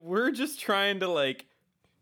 We're just trying to like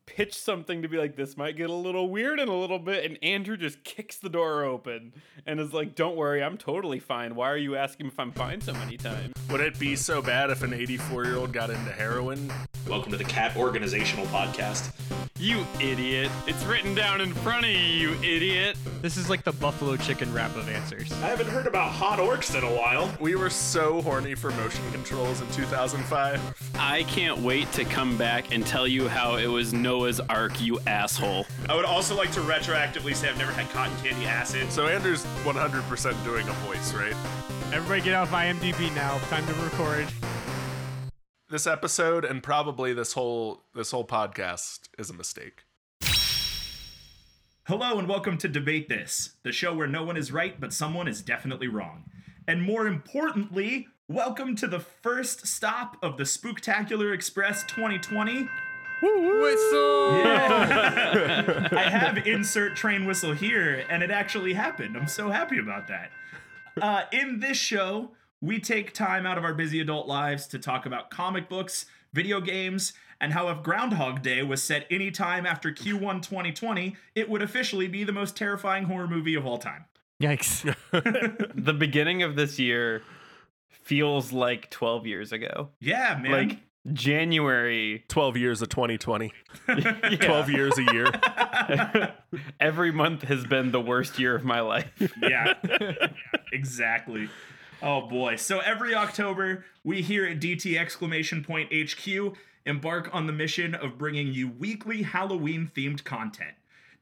pitch something to be like this might get a little weird in a little bit and Andrew just kicks the door open and is like don't worry I'm totally fine why are you asking if I'm fine so many times Would it be so bad if an 84 year old got into heroin? Welcome to the Cat Organizational Podcast. you idiot it's written down in front of you you idiot This is like the buffalo chicken wrap of answers. I haven't heard about hot orcs in a while. We were so horny for motion controls in 2005. I can't wait to come back and tell you how it was Noah's Ark you asshole I would also like to retroactively say I've never had cotton candy acid. So Andrew's 100% doing a voice, right? Everybody get off IMDb now. Time to record. This episode and probably this whole this whole podcast is a mistake. Hello and welcome to Debate This, the show where no one is right but someone is definitely wrong. And more importantly, welcome to the first stop of the Spooktacular Express 2020. Whistle. I have insert train whistle here, and it actually happened. I'm so happy about that. Uh, in this show, we take time out of our busy adult lives to talk about comic books, video games, and how if Groundhog Day was set any time after Q1 2020, it would officially be the most terrifying horror movie of all time. Yikes. the beginning of this year feels like 12 years ago Yeah, man. like January 12 years of 2020. yeah. 12 years a year. Every month has been the worst year of my life. yeah, exactly. Oh boy. So every October, we here at DT exclamation point HQ embark on the mission of bringing you weekly Halloween themed content.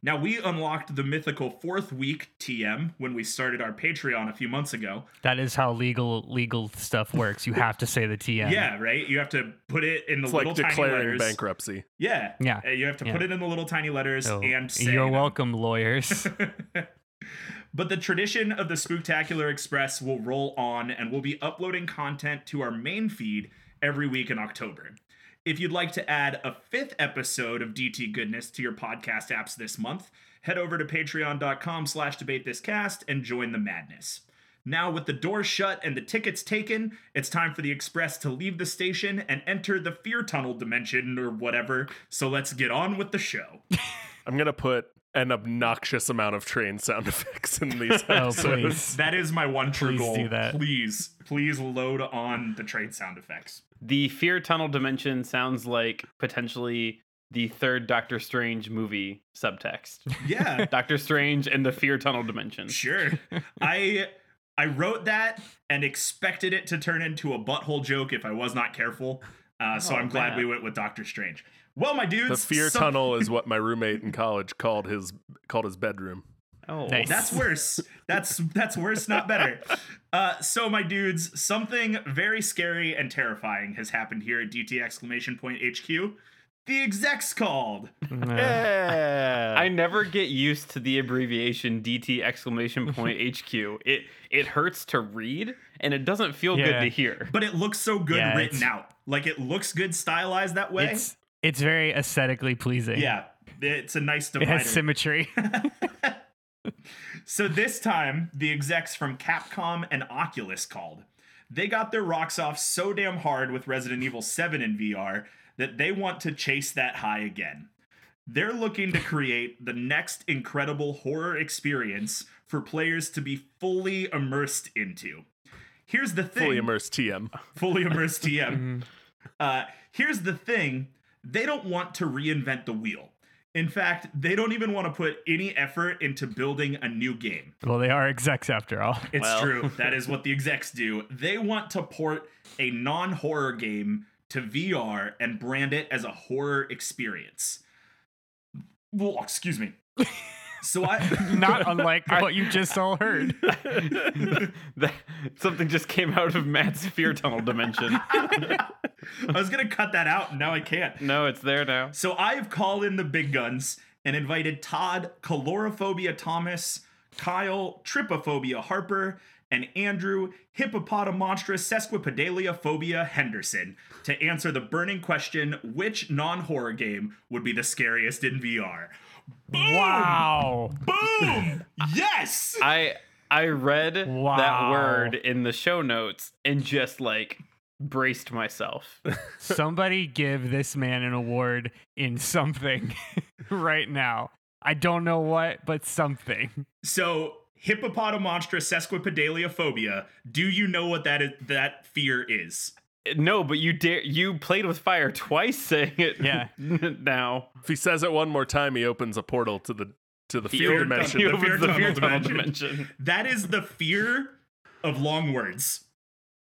Now, we unlocked the mythical fourth week TM when we started our Patreon a few months ago. That is how legal legal stuff works. You have to say the TM. Yeah, right? You have to put it in the It's little like tiny declaring letters. bankruptcy. Yeah. Yeah. Uh, You have to Yeah. put it in the little tiny letters So, and say you're them. welcome, lawyers. But the tradition of the Spooktacular Express will roll on, and we'll be uploading content to our main feed every week in October. If you'd like to add a fifth episode of DT Goodness to your podcast apps this month, head over to patreon.com slash debate this cast and join the madness. Now, with the doors shut and the tickets taken, it's time for the Express to leave the station and enter the fear tunnel dimension or whatever. So let's get on with the show. I'm going to put an obnoxious amount of train sound effects in these oh, please. That is my one true Please goal. do that. Please, please load on the train sound effects. The fear tunnel dimension sounds like potentially the third Doctor Strange movie subtext. Yeah, Doctor Strange and the fear tunnel dimension. sure. I I wrote that and expected it to turn into a butthole joke if I was not careful. Uh, so Oh, I'm glad man. we went with Doctor Strange. Well, my dudes, The fear some- tunnel is what my roommate in college called his called his bedroom. Oh, Nice. That's worse. That's that's worse, not better. Uh, so my dudes, something very scary and terrifying has happened here at DT exclamation point HQ. The execs called. Yeah. I never get used to the abbreviation DT exclamation point HQ. It it hurts to read and it doesn't feel good to hear. but it looks so good Yeah, written it's- out. Like it looks good stylized that way. it's it's very aesthetically pleasing. yeah, it's a nice divider. It has symmetry. so this time, the execs from Capcom and Oculus called. They got their rocks off so damn hard with Resident Evil 7 in VR that they want to chase that high again. They're looking to create the next incredible horror experience for players to be fully immersed into. Here's the thing Fully immersed TM. fully immersed TM. Uh, here's the thing they don't want to reinvent the wheel. In fact, they don't even want to put any effort into building a new game. well, they are execs after all. It's Well. true. That is what the execs do. They want to port a non horror game to VR and brand it as a horror experience. Well, excuse me. So I. Not unlike what you just all heard. That- something just came out of Matt's fear tunnel dimension. I was going to cut that out, and now I can't. No, it's there now. So I've called in the big guns and invited Todd Coulrophobia Thomas, Kyle Trypophobia Harper, and Andrew Hippopotamonstrous Sesquipedalia Phobia Henderson to answer the burning question which non horror game would be the scariest in VR? Boom! Wow. Boom! yes! I I read that word in the show notes and just like braced myself. Somebody give this man an award in something right now. I don't know what, but something. So, hippopotamonstra sesquipedaliophobia. Do you know what that is? That fear is? no, but you dare you played with fire twice saying it. Yeah. now If he says it one more time, he opens a portal to the to the He fear dimension. he The opens fear the fear tunnel tunnel dimension. dimension. That is the fear of long words.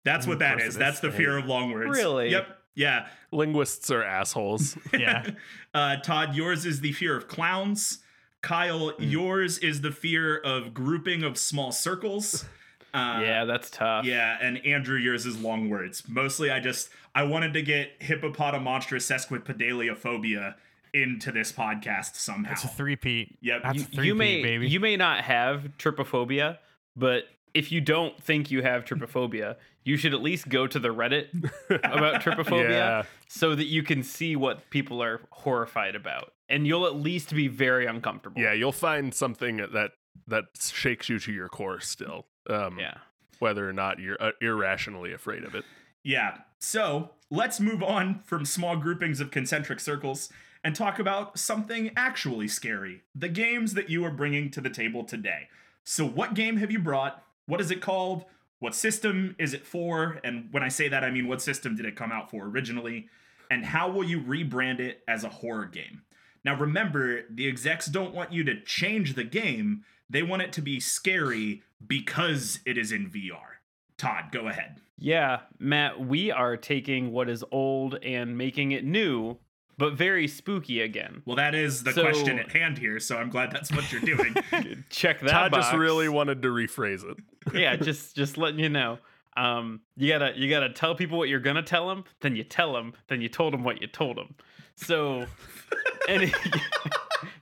That's what that course is. it That's the fear of long words. Really? Yep. Yeah. Linguists are assholes. Yeah. Uh, Todd, yours is the fear of clowns. Kyle, yours is the fear of grouping of small circles. Uh, yeah, that's tough. Yeah, and Andrew, yours is long words. Mostly, I just I wanted to get hippopotamonstra sesquipedaliophobia into this podcast somehow. It's a three-peat. Yep. That's you, a three-peat, you may baby. you may not have trypophobia, but if you don't think you have trypophobia, you should at least go to the Reddit about trypophobia Yeah. so that you can see what people are horrified about, and you'll at least be very uncomfortable. yeah, you'll find something that that shakes you to your core still. Um, yeah. Whether or not you're uh, irrationally afraid of it. Yeah. So let's move on from small groupings of concentric circles and talk about something actually scary the games that you are bringing to the table today. So, what game have you brought? What is it called? What system is it for? And when I say that, I mean, what system did it come out for originally? And how will you rebrand it as a horror game? Now, remember, the execs don't want you to change the game, they want it to be scary because it is in VR. Todd, go ahead. Yeah, Matt, we are taking what is old and making it new, but very spooky again. Well, that is the So- question at hand here, so I'm glad that's what you're doing. Check that Todd box. just really wanted to rephrase it. yeah, just just letting you know. Um, you gotta you gotta tell people what you're gonna tell them, then you tell them, then you told them what you told them. So, and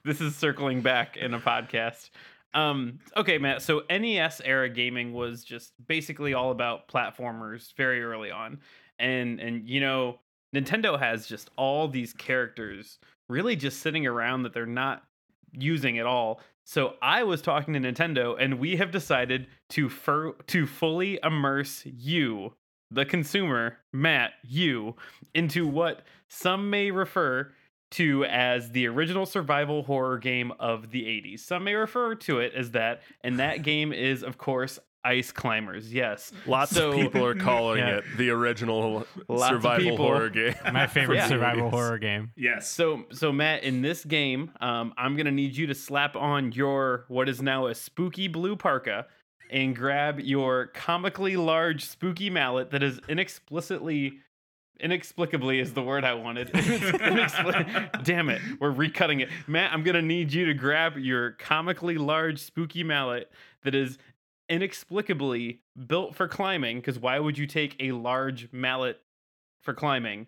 this is circling back in a podcast. Um, okay, Matt. So NES era gaming was just basically all about platformers very early on, and and you know Nintendo has just all these characters really just sitting around that they're not using at all. So I was talking to Nintendo, and we have decided to fur- to fully immerse you, the consumer, Matt, you, into what some may refer to as the original survival horror game of the 80s. Some may refer to it as that, and that game is, of course, Ice Climbers. Yes, Lots So- of people are calling Yeah. it the original Lots survival horror game. My favorite Yeah. survival horror game. yes. So, so Matt, in this game, um, I'm gonna need you to slap on your what is now a spooky blue parka, and grab your comically large spooky mallet that is inexplicitly, inexplicably is the word I wanted. Inexpli- Damn it, we're recutting it, Matt. I'm gonna need you to grab your comically large spooky mallet that is inexplicably built for climbing. Because why would you take a large mallet for climbing?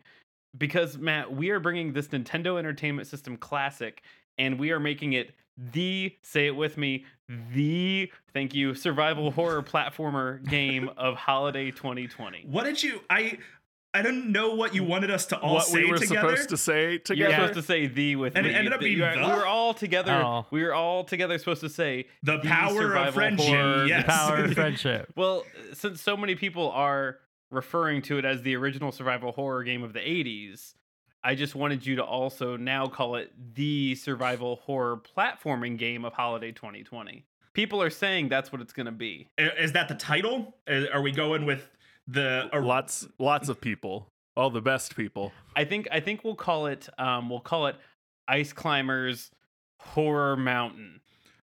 because Matt, we are bringing this Nintendo Entertainment System classic and we are making it the say it with me the thank you survival horror platformer game of holiday 2020. what did you I I don't know what you wanted us to all what say we were together. supposed to say together. You're supposed to say the with And me. it ended up being you are- the? We were all together. Oh. We were all together supposed to say the power of friendship. horror, the. Power of friendship. Well, since so many people are referring to it as the original survival horror game of the 80s, I just wanted you to also now call it the survival horror platforming game of holiday 2020. People are saying that's what it's going to be. Is that the title? Are we going with the or- lots lots of people. All the best people. I think I think we'll call it um we'll call it Ice Climbers Horror Mountain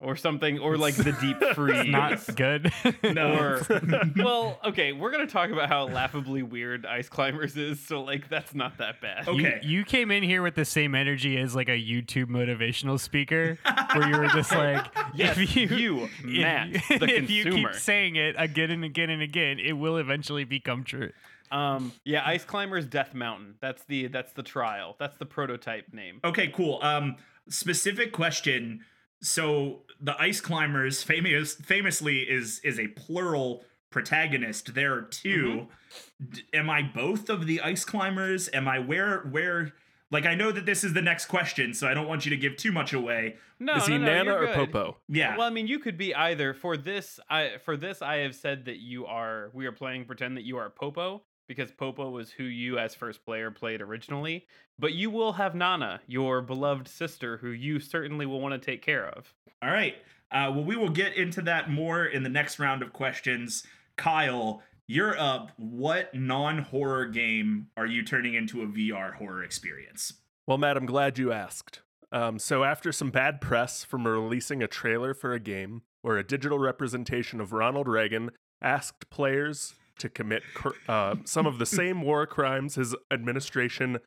or something or like the deep freeze. Not good. No. Or well, okay, we're gonna talk about how laughably weird Ice Climbers is, so like that's not that bad. Okay. You, you came in here with the same energy as like a YouTube motivational speaker, where you were just like, Yes, if you, you, if Matt, you- the if you keep saying it again and again and again, it will eventually become true. Um, yeah, Ice Climbers Death Mountain. That's the that's the trial. That's the prototype name. Okay, cool. Um, specific question. So the ice climbers, famous famously, is is a plural protagonist. There are 2 mm-hmm. D- am I both of the ice climbers? Am I where where? Like I know that this is the next question, so I don't want you to give too much away. No, Is he no, no, Nana you're or good. Popo? Yeah. Well, I mean, you could be either. For this, I for this I have said that you are. We are playing pretend that you are Popo because Popo was who you as first player played originally, but you will have Nana, your beloved sister, who you certainly will want to take care of. All right. Uh, well, we will get into that more in the next round of questions. Kyle, you're up. What non horror game are you turning into a VR horror experience? Well, Matt, I'm glad you asked. Um, so, after some bad press from releasing a trailer for a game where a digital representation of Ronald Reagan asked players to commit cr- uh, some of the same war crimes his administration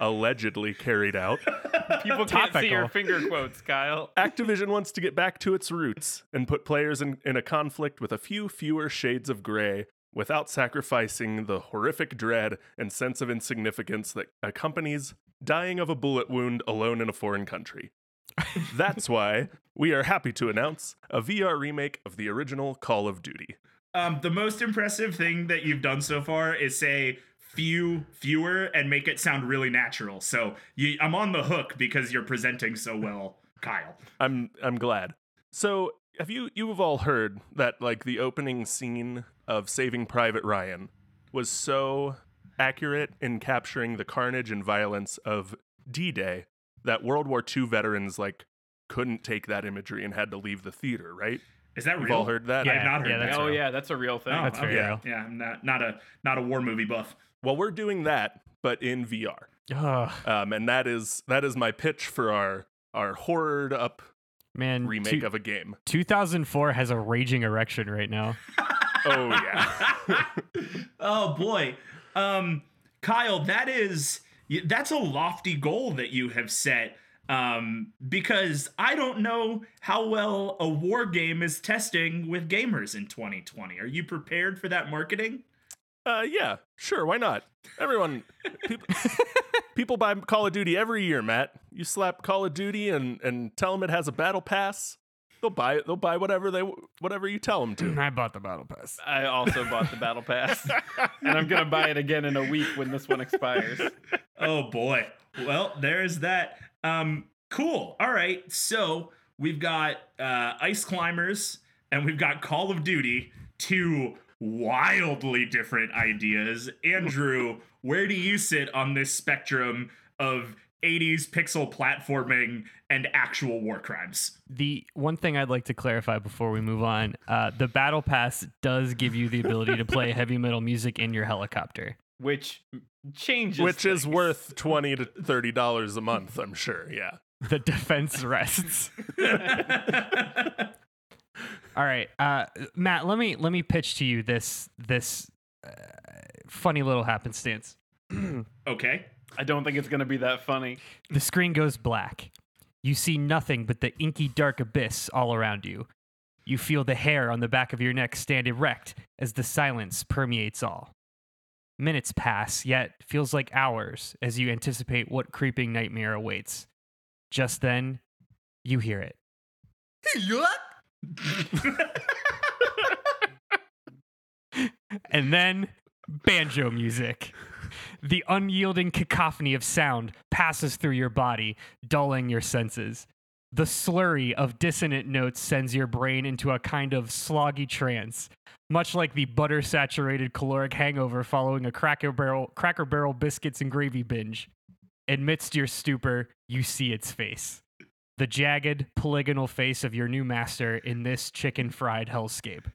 allegedly carried out, People can't see your finger quotes, Kyle. Activision wants to get back to its roots and put players in, in a conflict with a few fewer shades of gray without sacrificing the horrific dread and sense of insignificance that accompanies dying of a bullet wound alone in a foreign country. That's why we are happy to announce a VR remake of the original Call of Duty. Um, the most impressive thing that you've done so far is say few fewer and make it sound really natural. So you, I'm on the hook because you're presenting so well, Kyle. I'm I'm glad. So have you you have all heard that like the opening scene of Saving Private Ryan was so accurate in capturing the carnage and violence of D-Day that World War II veterans like couldn't take that imagery and had to leave the theater, right? Is that We've real? all heard that. Yeah, I've not heard yeah, that. oh real. yeah, that's a real thing. Oh, That's okay. real. Yeah, I'm not not a not a war movie buff. Well, we're doing that, but in VR. Ugh, Um, and that is that is my pitch for our our horrored up man, remake two- of a game. 2004 has a raging erection right now. Oh yeah. oh boy, um, Kyle, that is that's a lofty goal that you have set. Um, because I don't know how well a war game is testing with gamers in 2020. Are you prepared for that marketing? Uh, yeah, sure. Why not? Everyone, people, people buy Call of Duty every year. Matt, you slap Call of Duty and and tell them it has a battle pass. They'll buy it. They'll buy whatever they whatever you tell them to. I bought the battle pass. I also bought the battle pass, and I'm gonna buy it again in a week when this one expires. Oh boy. Well, there's that. Um, cool. All right. So we've got uh, Ice Climbers and we've got Call of Duty, two wildly different ideas. Andrew, where do you sit on this spectrum of 80s pixel platforming and actual war crimes? The one thing I'd like to clarify before we move on uh, the battle pass does give you the ability to play heavy metal music in your helicopter. Which changes. Which is worth twenty to thirty dollars a month. I'm sure. Yeah. The defense rests. All right, uh, Matt. Let me let me pitch to you this this uh, funny little happenstance. okay. I don't think it's gonna be that funny. The screen goes black. You see nothing but the inky dark abyss all around you. You feel the hair on the back of your neck stand erect as the silence permeates all. Minutes pass, yet feels like hours as you anticipate what creeping nightmare awaits. Just then, you hear it. and then banjo music. The unyielding cacophony of sound passes through your body, dulling your senses. The slurry of dissonant notes sends your brain into a kind of sloggy trance, much like the butter saturated caloric hangover following a cracker barrel, cracker barrel biscuits and gravy binge. Amidst your stupor, you see its face. The jagged, polygonal face of your new master in this chicken fried hellscape.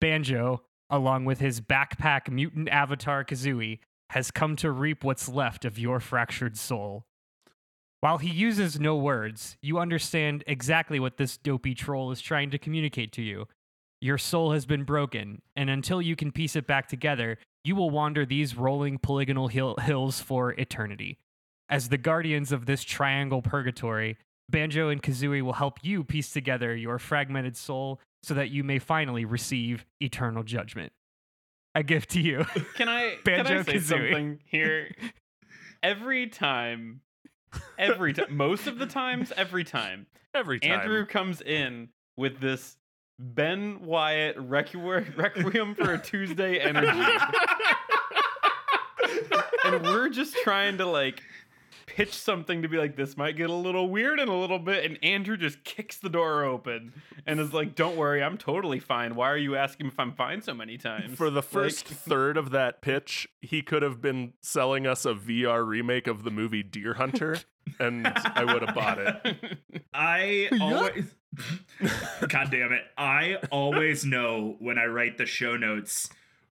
Banjo, along with his backpack mutant avatar Kazooie, has come to reap what's left of your fractured soul. While he uses no words, you understand exactly what this dopey troll is trying to communicate to you. Your soul has been broken, and until you can piece it back together, you will wander these rolling polygonal hill- hills for eternity. As the guardians of this triangle purgatory, Banjo and Kazooie will help you piece together your fragmented soul so that you may finally receive eternal judgment. A gift to you. Can I can I say Banjo-Kazooie. something here? Every time, every time, most of the times, every time, Every time. Andrew comes in with this Ben Wyatt Requiem, Requiem for a Tuesday energy, and we're just trying to like pitch something to be like, this might get a little weird in a little bit, and Andrew just kicks the door open and is like, "Don't worry, I'm totally fine. Why are you asking if I'm fine so many times?" For the Like- first third of that pitch, he could have been selling us a VR remake of the movie Deer Hunter, and I would have bought it. I always God damn it. I always know when I write the show notes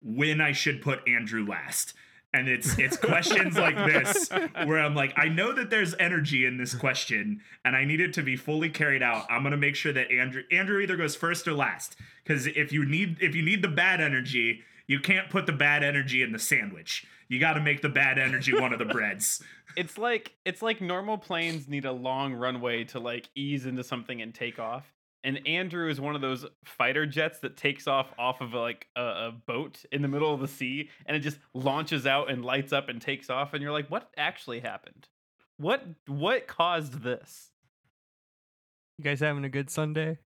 when I should put Andrew last. And it's it's questions like this where I'm like, I know that there's energy in this question and I need it to be fully carried out. I'm gonna make sure that Andrew Andrew either goes first or last. Because if you need if you need the bad energy, you can't put the bad energy in the sandwich. You gotta make the bad energy one of the breads. it's like it's like normal planes need a long runway to like ease into something and take off. And Andrew is one of those fighter jets that takes off off of like a, a boat in the middle of the sea, and it just launches out and lights up and takes off. And you're like, what actually happened? What what caused this? You guys having a good Sunday?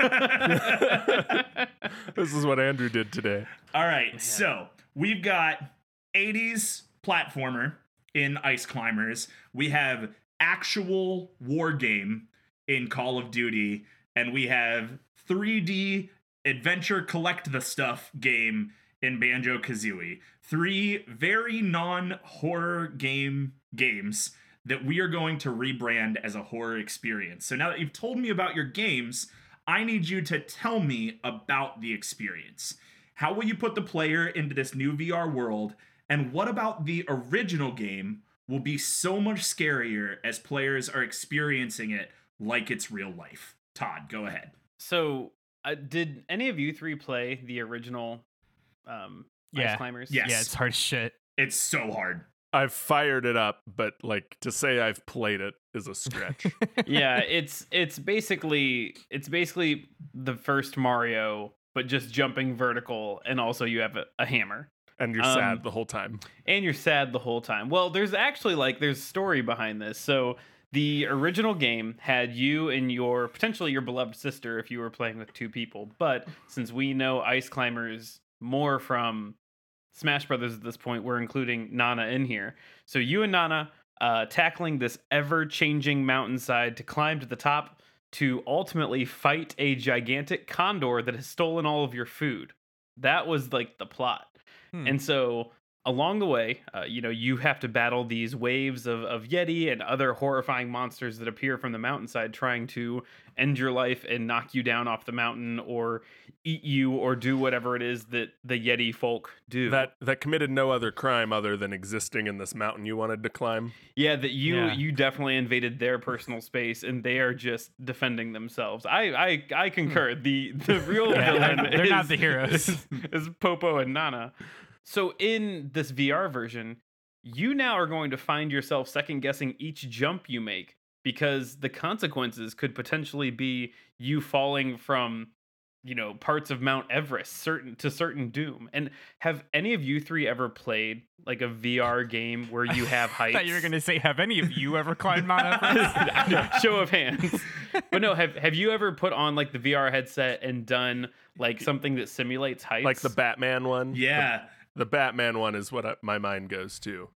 This is what Andrew did today. All right, so we've got 80s platformer in Ice Climbers. We have actual war game in Call of Duty, and we have 3D adventure collect the stuff game in Banjo Kazooie. Three very non horror game games that we are going to rebrand as a horror experience. So now that you've told me about your games, I need you to tell me about the experience. How will you put the player into this new VR world? And what about the original game will be so much scarier as players are experiencing it like it's real life? Todd, go ahead. so, uh, did any of you three play the original um, Yeah. Ice Climbers? Yes. Yeah, it's hard as shit. It's so hard. I've fired it up, but like to say I've played it is a stretch. yeah, it's it's basically it's basically the first Mario, but just jumping vertical, and also you have a, a hammer. and you're Um, sad the whole time. and you're sad the whole time. Well, there's actually like there's story behind this. So the original game had you and your potentially your beloved sister if you were playing with two people. But since we know Ice Climbers more from Smash Brothers at this point, we're including Nana in here. So you and Nana uh, tackling this ever-changing mountainside to climb to the top to ultimately fight a gigantic condor that has stolen all of your food. That was like the plot. Hmm. And so along the way, uh, you know, you have to battle these waves of, of Yeti and other horrifying monsters that appear from the mountainside trying to end your life and knock you down off the mountain or eat you or do whatever it is that the Yeti folk do. That that committed no other crime other than existing in this mountain you wanted to climb. yeah, that you Yeah. you definitely invaded their personal space and they are just defending themselves. I I, I concur. The the real Hmm. Yeah, villain they're- they're not the heroes. Is, is Popo and Nana. So in this VR version, you now are going to find yourself second guessing each jump you make because the consequences could potentially be you falling from you know parts of Mount Everest certain to certain doom. And have any of you three ever played like a VR game where you have heights? I heights? thought you were gonna say, have any of you ever climbed Mount Everest? Show of hands. But no, have have you ever put on like the VR headset and done like something that simulates heights? Like the Batman one. Yeah. The Batman one is what I, my mind goes to.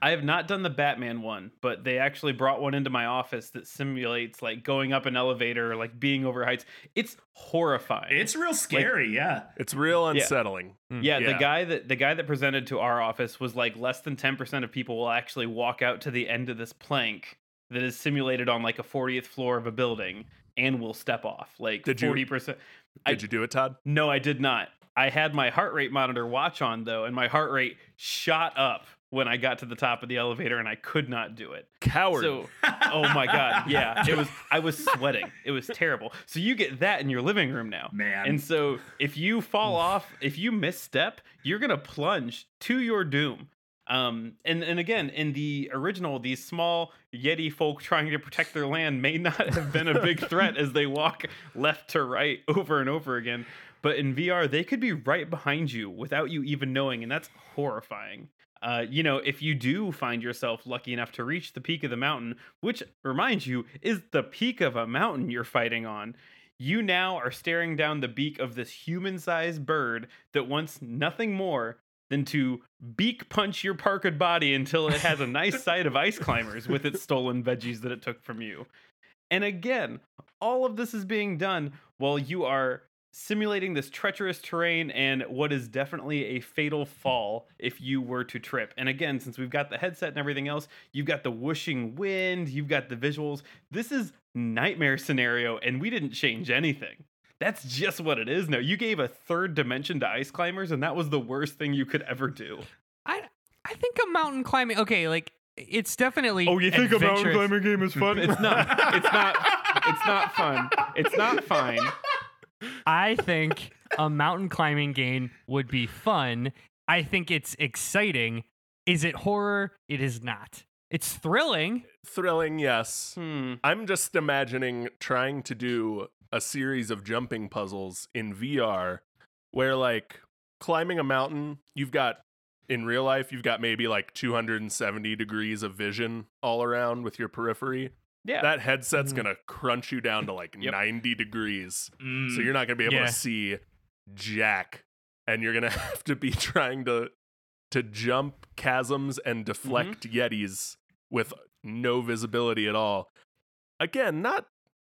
I have not done the Batman one, but they actually brought one into my office that simulates like going up an elevator, or, like being over heights. It's horrifying. It's real scary, yeah. It's real Yeah. unsettling. Hmm, yeah, the guy that the guy that presented to our office was like less than 10% of people will actually walk out to the end of this plank that is simulated on like a 40th floor of a building and will step off. Like Did 40%. I- Did you do it, Todd? No, I did not. I had my heart rate monitor watch on though, and my heart rate shot up when I got to the top of the elevator, and I could not do it. Coward. So, oh my god, yeah, it was. I was sweating. It was terrible. So you get that in your living room now, Man. And so if you fall off, if you misstep, you're gonna plunge to your doom. Um, and and again, in the original, these small Yeti folk trying to protect their land may not have been a big threat as they walk left to right over and over again. But in VR, they could be right behind you without you even knowing, and that's horrifying. Uh, you know, if you do find yourself lucky enough to reach the peak of the mountain, which reminds you is the peak of a mountain you're fighting on, you now are staring down the beak of this human sized bird that wants nothing more than to beak punch your parked body until it has a nice sight of ice climbers with its stolen veggies that it took from you. And again, all of this is being done while you are simulating this treacherous terrain and what is definitely a fatal fall if you were to trip. And again, since we've got the headset and everything else, you've got the whooshing wind, you've got the visuals. This is nightmare scenario and we didn't change anything. That's just what it is now. You gave a third dimension to ice climbers and that was the worst thing you could ever do. I I think a mountain climbing. Okay, like it's definitely. Oh, you think a mountain climbing game is fun? It's not. It's not. It's not fun. It's not fine. I think a mountain climbing game would be fun. I think it's exciting. Is it horror? It is not. It's thrilling. Thrilling, yes. Hmm. I'm just imagining trying to do a series of jumping puzzles in VR where, like, climbing a mountain, you've got in real life, you've got maybe like 270 degrees of vision all around with your periphery. Yeah. That headset's Mhm. going to crunch you down to like Yep. 90 degrees. Mm. So you're not going to be able Yeah. to see jack and you're going to have to be trying to to jump chasms and deflect yetis with no visibility at all. Again, not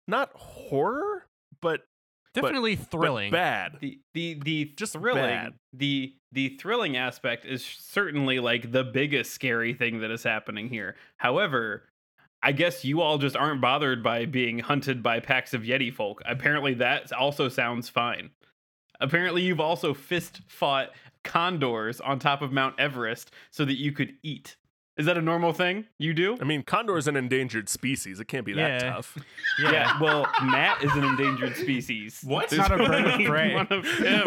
not horror, but Definitely but thrilling. bad. the the the Just thrilling bad. the the thrilling aspect is certainly like the biggest scary thing that is happening here. However, I guess you all just aren't bothered by being hunted by packs of Yeti folk. Apparently, that also sounds fine. Apparently, you've also fist fought condors on top of Mount Everest so that you could eat. Is that a normal thing you do? I mean, condor is an endangered species. It can't be that Yeah. tough. Yeah. well, Matt is an endangered species. What? There's Not a bird of only prey. One of him.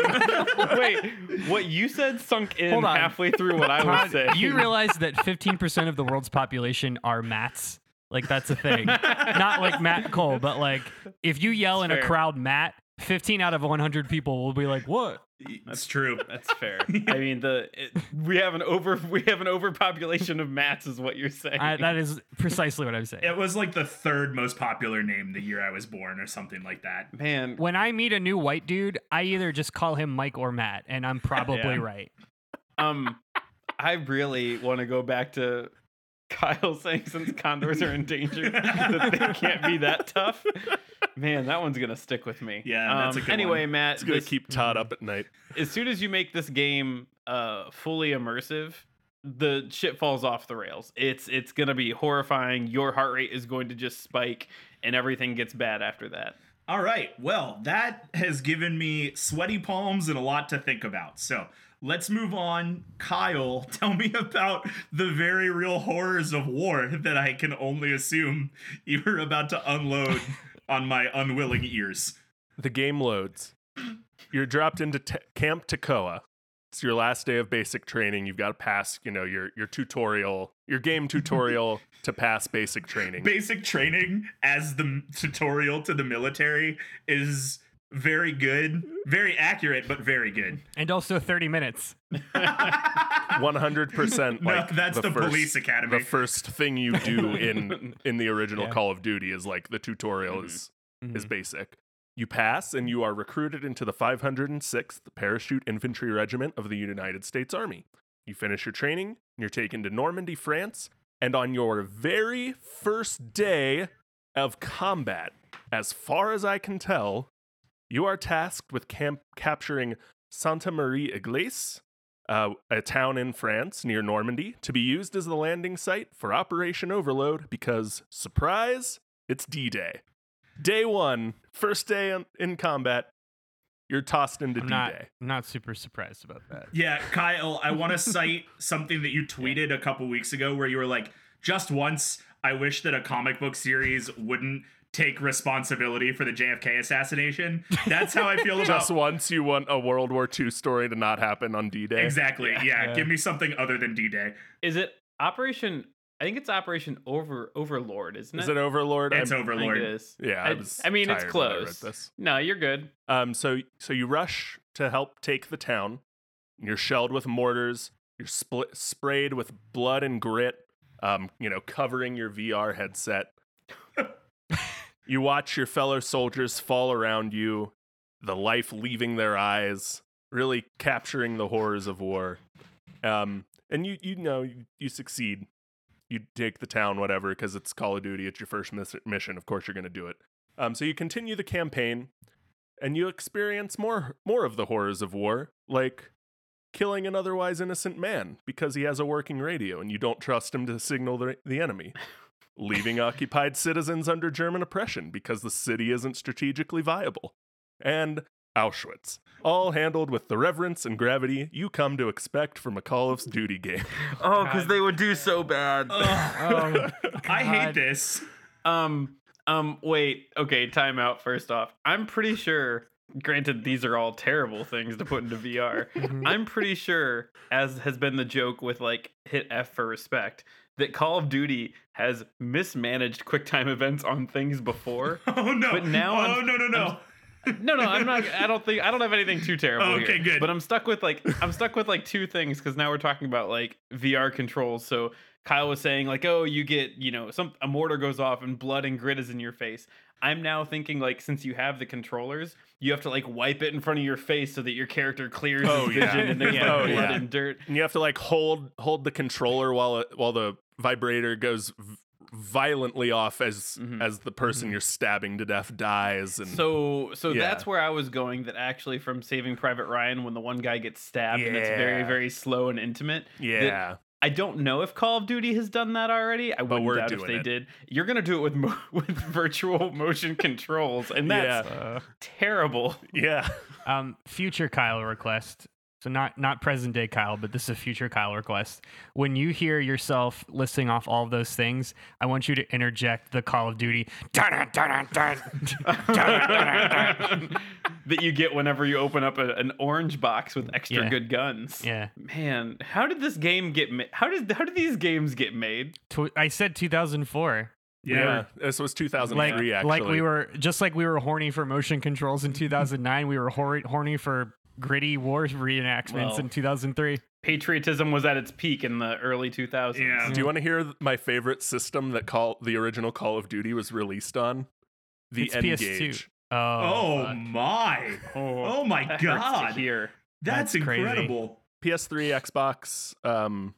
Wait, what you said sunk in Hold on. halfway through what I was Todd, saying. you realize that 15% of the world's population are Matts? Like, that's a thing. Not like Matt Cole, but like, if you yell in a crowd, Matt, 15 out of 100 people will be like, what? That's true. That's fair. I mean, the it, we have an over we have an overpopulation of mats, is what you're saying. I, that is precisely what I'm saying. It was like the third most popular name the year I was born, or something like that. Man, When I meet a new white dude, I either just call him Mike or Matt, and I'm probably Yeah. right. um, I really want to go back to Kyle saying since condors are endangered that they can't be that tough. Man, that one's gonna stick with me. Yeah, that's a Um, good Anyway, one. Matt, It's going this- to keep Todd up at night. as soon as you make this game uh fully immersive the shit falls off the rails it's it's gonna be horrifying your heart rate is going to just spike and everything gets bad after that All right. Well, that has given me sweaty palms and a lot to think about. So let's move on. Kyle, tell me about the very real horrors of war that I can only assume you were about to unload on my unwilling ears. The game loads. You're dropped into t- Camp Toccoa. It's your last day of basic training. You've got to pass, you know, your your tutorial, your game tutorial to pass basic training. Basic training as the m- tutorial to the military is very good, very accurate, but very good. And also 30 minutes. 100% No, that's the first, police academy. The first thing you do in in the original Yeah. Call of Duty is like the tutorial Mhm. is is Mhm. basic. You pass and you are recruited into the 506th Parachute Infantry Regiment of the United States Army. You finish your training, and you're taken to Normandy, France, and on your very first day of combat, as far as I can tell, you are tasked with camp- capturing Sainte-Mère-Église, uh, a town in France near Normandy, to be used as the landing site for Operation Overload because, surprise, it's D Day. Day one, first day in, in combat, you're tossed into D Day. I'm not super surprised about that. Yeah, Kyle, I want to cite something that you tweeted a couple weeks ago where you were like, just once, I wish that a comic book series wouldn't take responsibility for the JFK assassination. That's how I feel about Just once you want a World War II story to not happen on D Day. Exactly. Yeah. Yeah. Give me something other than D Day. is it operation i think it's operation over overlord isn't Is it it Overlord? It's I'm- I think Overlord. it is Yeah, I, I, was I mean it's tired I close this. no you're good Um, so so you rush to help take the town. You're shelled with mortars. You're split, sprayed with blood and grit. Um, you know, covering your VR headset. You watch your fellow soldiers fall around you, the life leaving their eyes, really capturing the horrors of war. Um, and you you know you, you succeed. You take the town, whatever, because it's Call of Duty. It's your first miss- mission. Of course, you're going to do it. Um, so you continue the campaign, and you experience more more of the horrors of war, like killing an otherwise innocent man because he has a working radio, and you don't trust him to signal the, the enemy. Leaving occupied citizens under German oppression because the city isn't strategically viable. And Auschwitz, all handled with the reverence and gravity you come to expect from a Call of Duty game. Oh, because they would do so bad. Ugh. I hate this. Um, um, wait. Okay, time out. First off, I'm pretty sure. Granted, these are all terrible things to put into VR. I'm pretty sure, as has been the joke with like hit F for respect, that Call of Duty has mismanaged QuickTime events on things before. Oh no! But now oh I'm- no no no! I'm- No, no, I'm not. I don't think I don't have anything too terrible Okay, here. good. But I'm stuck with like I'm stuck with like two things because now we're talking about like VR controls. So Kyle was saying like, oh, you get you know some a mortar goes off and blood and grit is in your face. I'm now thinking like since you have the controllers, you have to like wipe it in front of your face so that your character clears Oh, his yeah. vision and there's like Oh, blood yeah. and dirt. and you have to like hold hold the controller while it, while the vibrator goes v- violently off as Mhm. as the person you're stabbing to death dies and So so Yeah. that's where I was going. That actually from Saving Private Ryan, when the one guy gets stabbed and it's very very slow and intimate. that yeah I don't know if Call of Duty has done that already. I wouldn't we're doubt if they it. did. You're gonna do it with mo- with virtual motion controls, and that's Uh, terrible. yeah um, future Kyle request. So not not present day Kyle, but this is a future Kyle request. When you hear yourself listing off all of those things, I want you to interject the Call of Duty that you get whenever you open up a, an orange box with extra Yeah. good guns. Yeah. Man, how did this game get made? How did how did these games get made? Tw- I said 2004. yeah, this was 2003 Like, actually like we were just like we were horny for motion controls in 2009. we were hor- horny for gritty war reenactments Well, in 2003. Patriotism was at its peak in the early 2000s. Yeah. do you want to hear my favorite system that call the original call of duty was released on the it's N-Gage. PS2. Oh, Oh my! Oh my that god! hear. That's, That's crazy. incredible. ps3 xbox um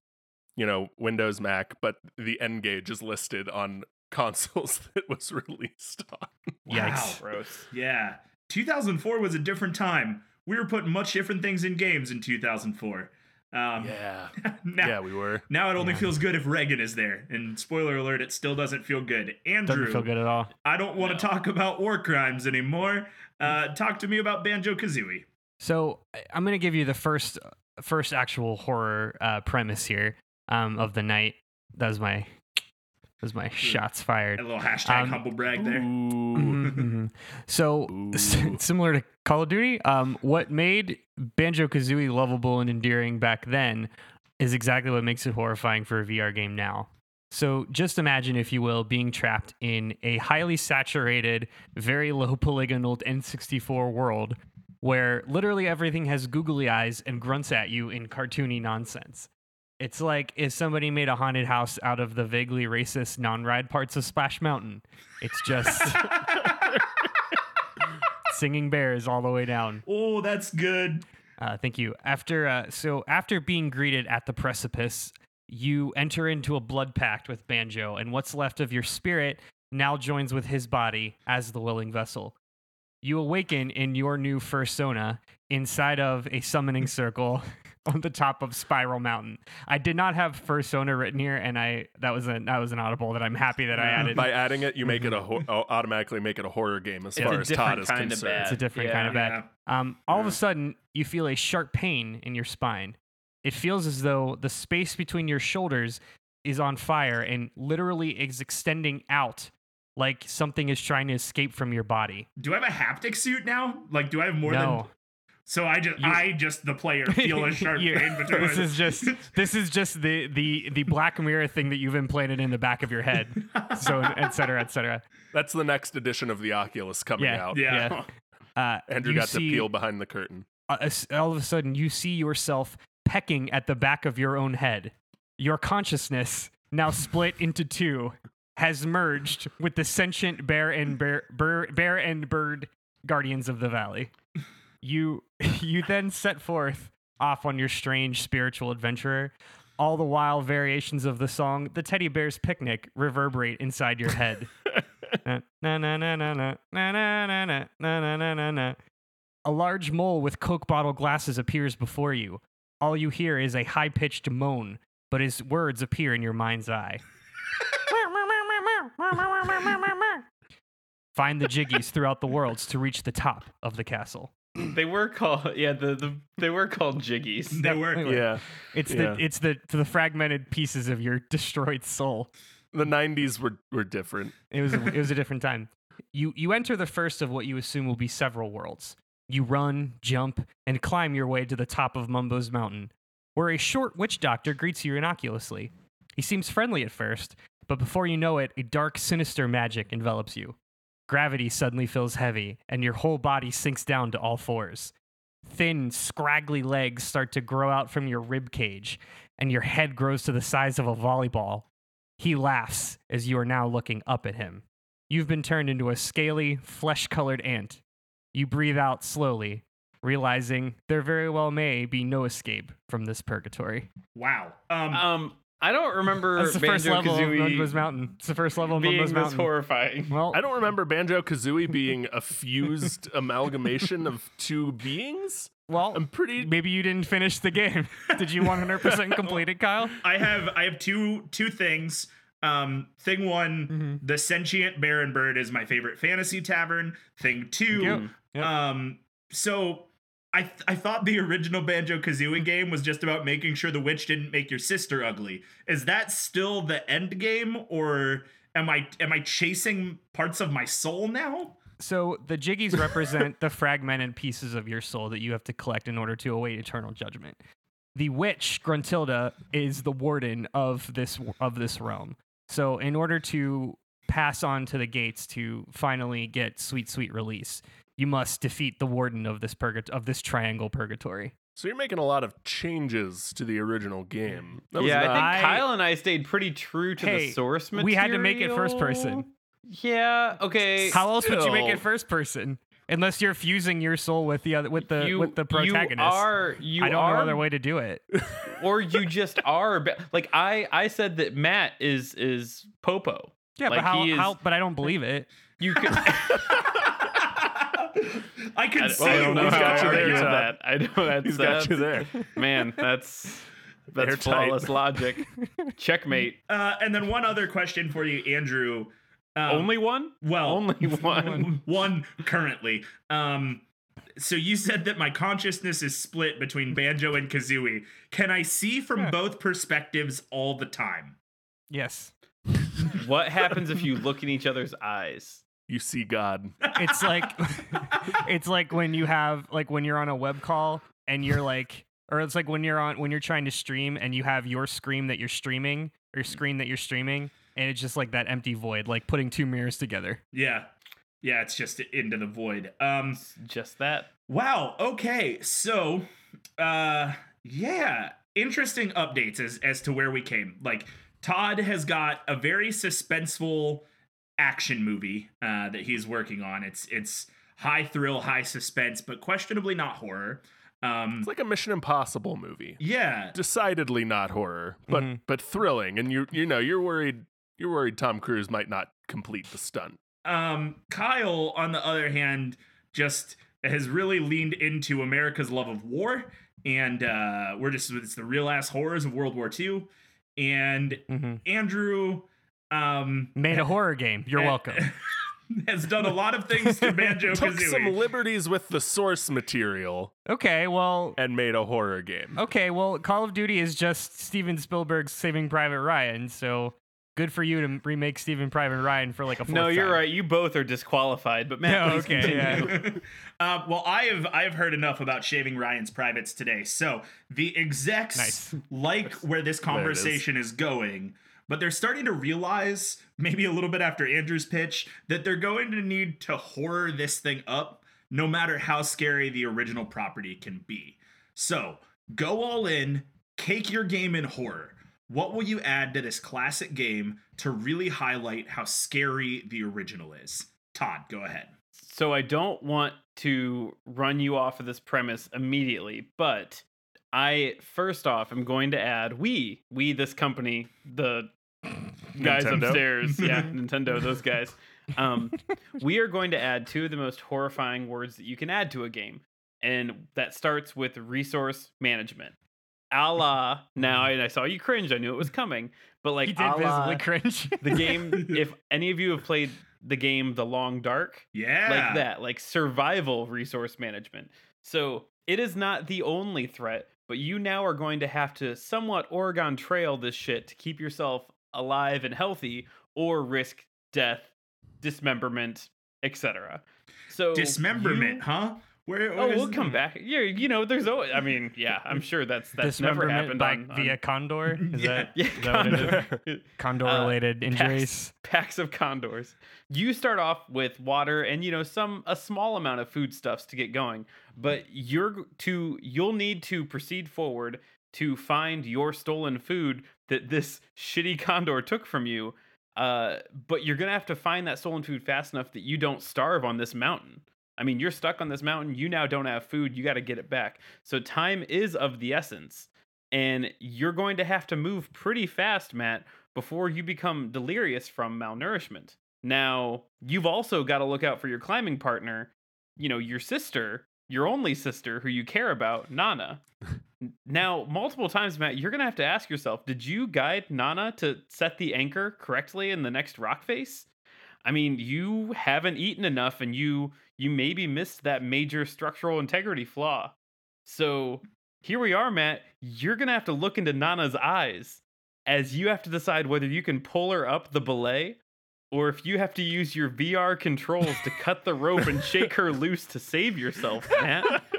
you know windows mac but the N-Gage is listed on consoles that was released on Yikes. Gross. Yeah. 2004 was a different time. We were putting much different things in games in 2004. Um, yeah now, yeah we were now it only Yeah. feels good if Reagan is there. And spoiler alert, it still doesn't feel good. Andrew, Doesn't feel good at all. I don't want No. to talk about war crimes anymore. Uh, talk to me about Banjo Kazooie. So I- I'm gonna give you the first first actual horror uh, premise here um, of the night. That was my that was my shots fired. A little hashtag Um, humble brag there. Ooh. Mhm, mhm. So s- similar to Call of Duty, um, what made Banjo Kazooie lovable and endearing back then is exactly what makes it horrifying for a VR game now. So just imagine, if you will, being trapped in a highly saturated, very low polygonal N64 world where literally everything has googly eyes and grunts at you in cartoony nonsense. It's like if somebody made a haunted house out of the vaguely racist non-ride parts of Splash Mountain. It's just singing bears all the way down. oh, that's good. Uh, thank you. After uh, so after being greeted at the precipice, you enter into a blood pact with Banjo, and what's left of your spirit now joins with his body as the willing vessel. You awaken in your new fursona inside of a summoning circle on the top of Spiral Mountain. I did not have fursona written here, and I that was an that was an audible that I'm happy that I added. by adding it you make it a ho- oh, automatically make it a horror game as It's far as todd is kind concerned bad. It's a different kind of bad. Yeah. Um, all of a sudden, you feel a sharp pain in your spine. It feels as though the space between your shoulders is on fire and literally is extending out like something is trying to escape from your body. Do I have a haptic suit now? Like, do I have more than? no. So I just, You- I just the player feel a sharp You- pain between. this is just this is just the the the black mirror thing that you've implanted in the back of your head. So et cetera, et cetera. that's the next edition of the oculus coming Yeah. out yeah. Uh, andrew you got see- to peel behind the curtain uh, all of a sudden you see yourself pecking at the back of your own head. Your consciousness, now split into two, has merged with the sentient bear and bear, bear, bear and bird guardians of the valley. You you then set forth off on your strange spiritual adventure. All the while, variations of the song "The Teddy Bear's Picnic" reverberate inside your head. Na, na, na, na, na, na, na, na, na, na, na, na. A large mole with Coke bottle glasses appears before you. All you hear is a high pitched moan, but his words appear in your mind's eye. Find the jiggies throughout the worlds to reach the top of the castle. They were called yeah the, the they were called jiggies. They were. Anyway, Yeah. It's Yeah. the it's the the fragmented pieces of your destroyed soul. The 90s were, were different. It was a, it was a different time. You you enter the first of what you assume will be several worlds. You run, jump, and climb your way to the top of Mumbo's mountain, where a short witch doctor greets you innocuously. He seems friendly at first, but before you know it, a dark, sinister magic envelops you. Gravity suddenly feels heavy, and your whole body sinks down to all fours. Thin, scraggly legs start to grow out from your rib cage, and your head grows to the size of a volleyball. He laughs as you are now looking up at him. You've been turned into a scaly, flesh colored ant. You breathe out slowly, realizing there very well may be no escape from this purgatory. Wow. Um, Um, I don't remember That's the first Banjo level of Kazooie Mumbo's Mountain. It's the first level of being Mumbo's this Mountain. horrifying. well, I don't remember Banjo Kazooie being a fused amalgamation of two beings. well, I'm pretty. maybe you didn't finish the game. Did you 100% complete it, Kyle? I have I have two two things. Um, thing one, Mm-hmm. the sentient Baron Bird is my favorite fantasy tavern. Thing two, Yep. Yep. um, so I th- I thought the original Banjo Kazooie game was just about making sure the witch didn't make your sister ugly. Is that still the end game, or am I am I chasing parts of my soul now? So the jiggies represent the fragmented pieces of your soul that you have to collect in order to await eternal judgment. The witch Gruntilda is the warden of this of this realm. So in order to pass on to the gates to finally get sweet sweet release, you must defeat the warden of this purgat- of this triangle purgatory. So you're making a lot of changes to the original game. That was yeah, I think I- Kyle and I stayed pretty true to Hey, the source material. we had to make it first person. Yeah. Okay. How else would you make it first person? Unless you're fusing your soul with the other with the you, with the protagonist. You are. You I don't are, know other way to do it. or you just are. ba- Like I, I said that Matt is is Popo. Yeah, Like, but how, he is- how? But I don't believe it. You could. I can I, see I Well, don't know he's how got you there, argue that. I know that's He's got you there. Man, that's that's Airtight. flawless logic. Checkmate. Uh, and then one other question for you, Andrew. Um, Only one. well, Only one. one currently. Um, so you said that my consciousness is split between Banjo and Kazooie. Can I see from Yeah. both perspectives all the time? Yes. What happens if you look in each other's eyes? You see God. It's like it's like when you have like when you're on a web call and you're like or it's like when you're on when you're trying to stream and you have your screen that you're streaming or screen that you're streaming and it's just like that empty void like putting two mirrors together. Yeah. Yeah, it's just into the void. Um, Just that. Wow. Okay. So, uh, yeah, interesting updates as as to where we came. Like Todd has got a very suspenseful action movie uh, that he's working on. It's it's high thrill, high suspense, but questionably not horror. Um, It's like a Mission Impossible movie. yeah. Decidedly not horror, but Mhm. but thrilling. And you you know you're worried you're worried Tom Cruise might not complete the stunt. Um, Kyle, on the other hand, just has really leaned into America's love of war, and uh, we're just it's the real ass horrors of World War II. And Mm-hmm. Andrew, um, Made a horror game. You're welcome. has done a lot of things to Banjo Took some liberties with the source material Okay, well and made a horror game. okay, well Call of Duty is just Steven Spielberg's Saving Private Ryan, so good for you to remake Steven Private Ryan for like a No, you're time. right. You both are disqualified. But man, Yeah, please okay, yeah. uh, well, I have I have heard enough about shaving Ryan's privates today. So the execs Nice. like where this There it is. conversation is going, but they're starting to realize, maybe a little bit after Andrew's pitch, that they're going to need to horror this thing up, no matter how scary the original property can be. So go all in, cake your game in horror. What will you add to this classic game to really highlight how scary the original is? Todd, go ahead. So I don't want to run you off of this premise immediately, but I first off am going to add we we this company the guys Nintendo? upstairs yeah Nintendo those guys um we are going to add two of the most horrifying words that you can add to a game and that starts with resource management a la now and I saw you cringe I knew it was coming but like he did visibly cringe. the game if any of you have played the game The Long Dark Yeah. like that, like survival resource management. So it is not the only threat, but you now are going to have to somewhat Oregon Trail this shit to keep yourself alive and healthy, or risk death, dismemberment, etc. So Dismemberment, you- huh? Where, Oh, we'll come back. Yeah, you know, there's always. I mean, yeah, I'm sure that's that's never happened by, on, via condor. Is Yeah. that, yeah, is that what it is? condor. condor Uh, related packs- injuries? packs of condors. You start off with water and you know some a small amount of foodstuffs to get going, but you're to you'll need to proceed forward to find your stolen food that this shitty condor took from you. Uh, but you're gonna have to find that stolen food fast enough that you don't starve on this mountain. I mean, you're stuck on this mountain. You now don't have food. You got to get it back. So time is of the essence, and you're going to have to move pretty fast, Matt, before you become delirious from malnourishment. Now, you've also got to look out for your climbing partner, you know, your sister, your only sister who you care about, Nana. Now, multiple times, Matt, you're going to have to ask yourself did you guide Nana to set the anchor correctly in the next rock face? I mean, you haven't eaten enough and you you maybe missed that major structural integrity flaw. So, here we are, Matt. You're going to have to look into Nana's eyes as you have to decide whether you can pull her up the belay or if you have to use your VR controls to cut the rope and shake her loose to save yourself, Matt.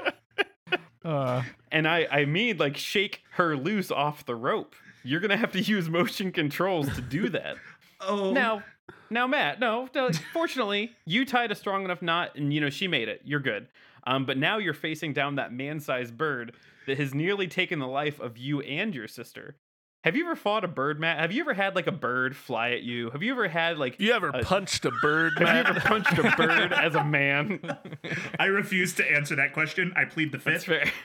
Uh, And I, I mean, like, shake her loose off the rope. You're going to have to use motion controls to do that. Oh, Now, now, Matt, no, no, fortunately, you tied a strong enough knot and, you know, she made it. You're good. Um, but now you're facing down that man sized bird that has nearly taken the life of you and your sister. Have you ever fought a bird, Matt? Have you ever had like a bird fly at you? Have you ever had like You ever Uh, punched a bird, have you ever punched a bird as a man? I refuse to answer that question. I plead the That's fifth. fair.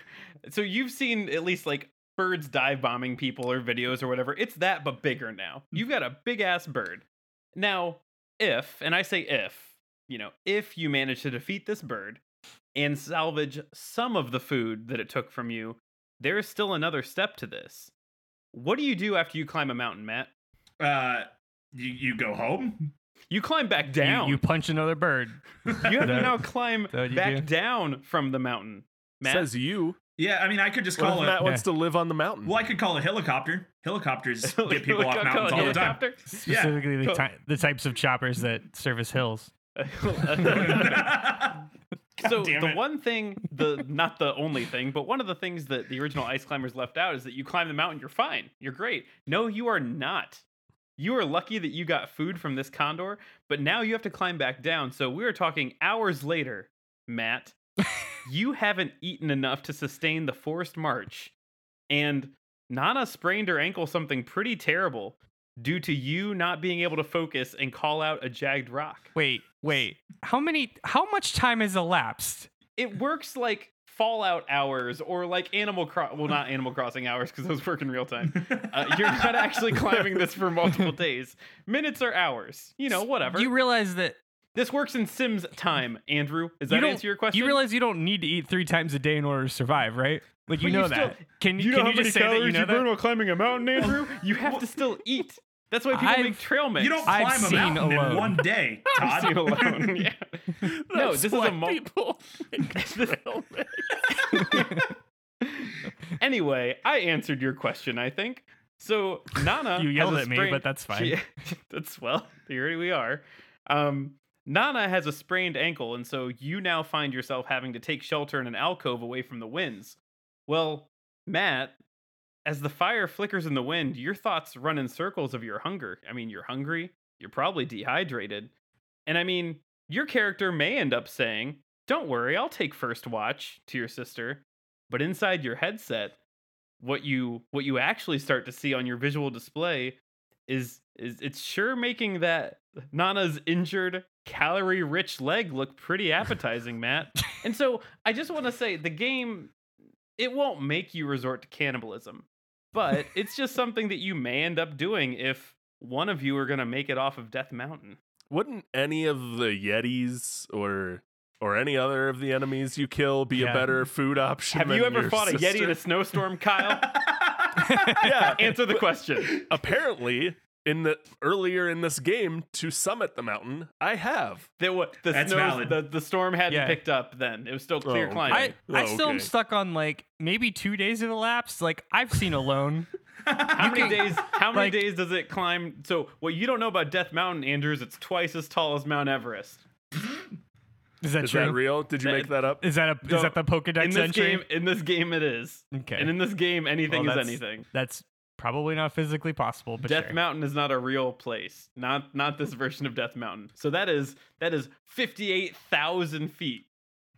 So you've seen at least like birds dive bombing people or videos or whatever. It's that but bigger now. You've got a big ass bird. Now, if, and I say if, you know, if you manage to defeat this bird and salvage some of the food that it took from you, there is still another step to this. What do you do after you climb a mountain, Matt? Uh, you you go home. You climb back down. you punch another bird. You have to now climb that what you back do? down from the mountain. Matt, Says you. Yeah, I mean, I could just call it. Matt wants to live on the mountain? Well, I could call a helicopter. Helicopters get people off mountains all the time. helicopter? Specifically, the, ty- the types of choppers that service hills. so the one thing the not the only thing but one of the things that the original ice climbers left out is that you climb the mountain you're fine you're great. No you are not. You are lucky that you got food from this condor but now you have to climb back down. So we are talking hours later matt. You haven't eaten enough to sustain the forced march and nana sprained her ankle something pretty terrible due to you not being able to focus and call out a jagged rock Wait, wait. How many? How much time has elapsed? it works like Fallout hours or like Animal Cro- well not Animal Crossing hours because those work in real time. Uh, you're not actually climbing this for multiple days. Minutes or hours, you know, whatever. You realize that this works in Sims time, Andrew. You that don't, answer your question? You realize you don't need to eat three times a day in order to survive, right? Like you But you know still- that. Can you can know how you many just say that you know that? burn while climbing a mountain, Andrew? You have to still eat. That's why people I've- make trail mix. You don't I've climb a seen mountain in alone. one day, I've Todd. seen alone. Yeah. no, That's this is a why mul- people make trail mix. anyway, I answered your question, I think. So Nana, You has yelled a at me, but that's fine. she- that's well, here we are. Um, Nana has a sprained ankle, and so you now find yourself having to take shelter in an alcove away from the winds. Well, Matt, as the fire flickers in the wind, your thoughts run in circles of your hunger. I mean, you're hungry. You're probably dehydrated, and I mean, your character may end up saying, "Don't worry, I'll take first watch" to your sister. But inside your headset, what you what you actually start to see on your visual display is is it's sure making that Nana's injured calorie rich leg look pretty appetizing, Matt. and so I just want to say the game it won't make you resort to cannibalism, but it's just something that you may end up doing if one of you are gonna make it off of Death Mountain. Wouldn't any of the Yetis or or any other of the enemies you kill be Yeah. a better food option? Have you ever your fought a Yeti in a snowstorm, Kyle? yeah. Answer the question. Apparently, in the earlier in this game to summit the mountain, I have. There wa- the That's snows- valid. The, the storm hadn't Yeah. picked up then. It was still clear Oh, climbing. I, I Oh, still am stuck on like maybe two days have elapsed. Like I've seen Alone. How many days? How many like- days does it climb? So what you don't know about Death Mountain, Andrew, is it's twice as tall as Mount Everest. Is that Is true? that real? Did you That- make that up? Is that a No, is that the Pokedex in this entry? game, in this game, it is. okay. And in this game, anything Well, is anything. That's probably not physically possible, but Death sure. Mountain is not a real place. Not not this version of Death Mountain. So that is that is fifty eight thousand feet.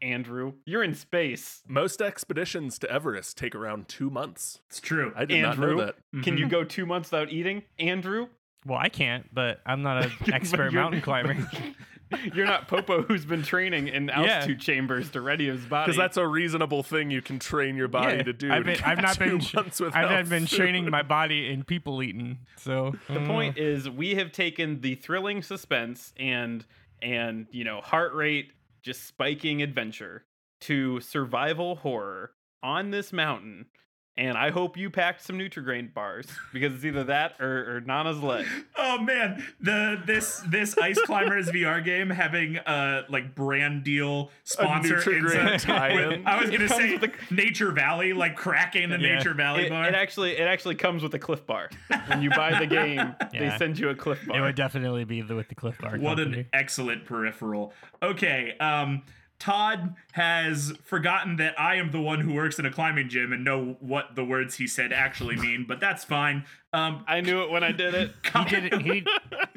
Andrew, you're in space. Most expeditions to Everest take around two months. It's true. I did not Andrew, know that. can Mhm. you go two months without eating, Andrew? Well, I can't, but I'm not an expert mountain climber. You're not Popo, who's been training in altitude chambers to ready his body. Because that's a reasonable thing you can train your body Yeah, to do. I've, been, I've not two been months without I've been food. training my body in people eating. So The uh. point is, we have taken the thrilling suspense and and you know heart rate just spiking adventure to survival horror on this mountain. And I hope you packed some Nutrigrain bars because it's either that or, or Nana's leg. Oh man, the this this Ice Climbers VR game having a like brand deal sponsor. Nutrigrain It's a- tie-in. with- I was It gonna say with Nature Valley, like cracking the Yeah. Nature Valley It, bar. it actually it actually comes with a Clif Bar. When you buy the game, they send you a Clif Bar. it would definitely be the, with the Clif Bar what company. an excellent peripheral. Okay, um, Todd has forgotten that I am the one who works in a climbing gym and know what the words he said actually mean, but that's fine. Um, I knew it when I did it. he did it, he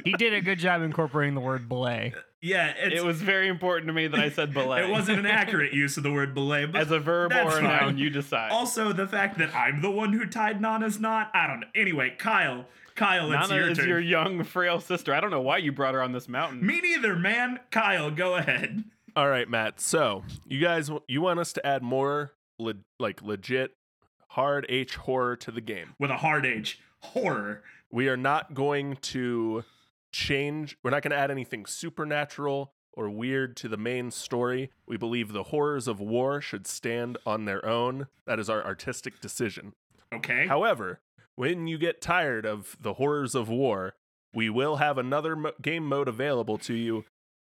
he did a good job incorporating the word belay. yeah, it's, It was very important to me that I said belay. it wasn't an accurate use of the word belay, but as a verb or a fine. noun. You decide. Also, the fact that I'm the one who tied Nana's knot. I don't know. Anyway, Kyle, Kyle, it's Nana your is turn. your young, frail sister. I don't know why you brought her on this mountain. Me neither, man. Kyle, go ahead. All right, Matt. So you guys, you want us to add more le- like legit hard H horror to the game. With a hard H, horror. We are not going to change. We're not going to add anything supernatural or weird to the main story. We believe the horrors of war should stand on their own. That is our artistic decision. Okay. However, when you get tired of the horrors of war, we will have another mo- game mode available to you,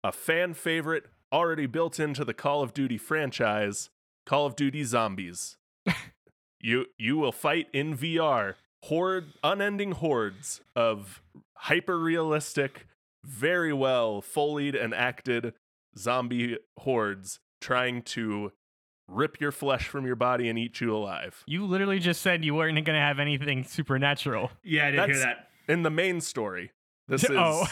a fan favorite already built into the Call of Duty franchise, Call of Duty Zombies. you you will fight in VR horde unending hordes of hyper realistic, very well foleyed and acted zombie hordes trying to rip your flesh from your body and eat you alive. You literally just said you weren't going to have anything supernatural. yeah, I didn't hear that. In the main story, Oh. this is Oh.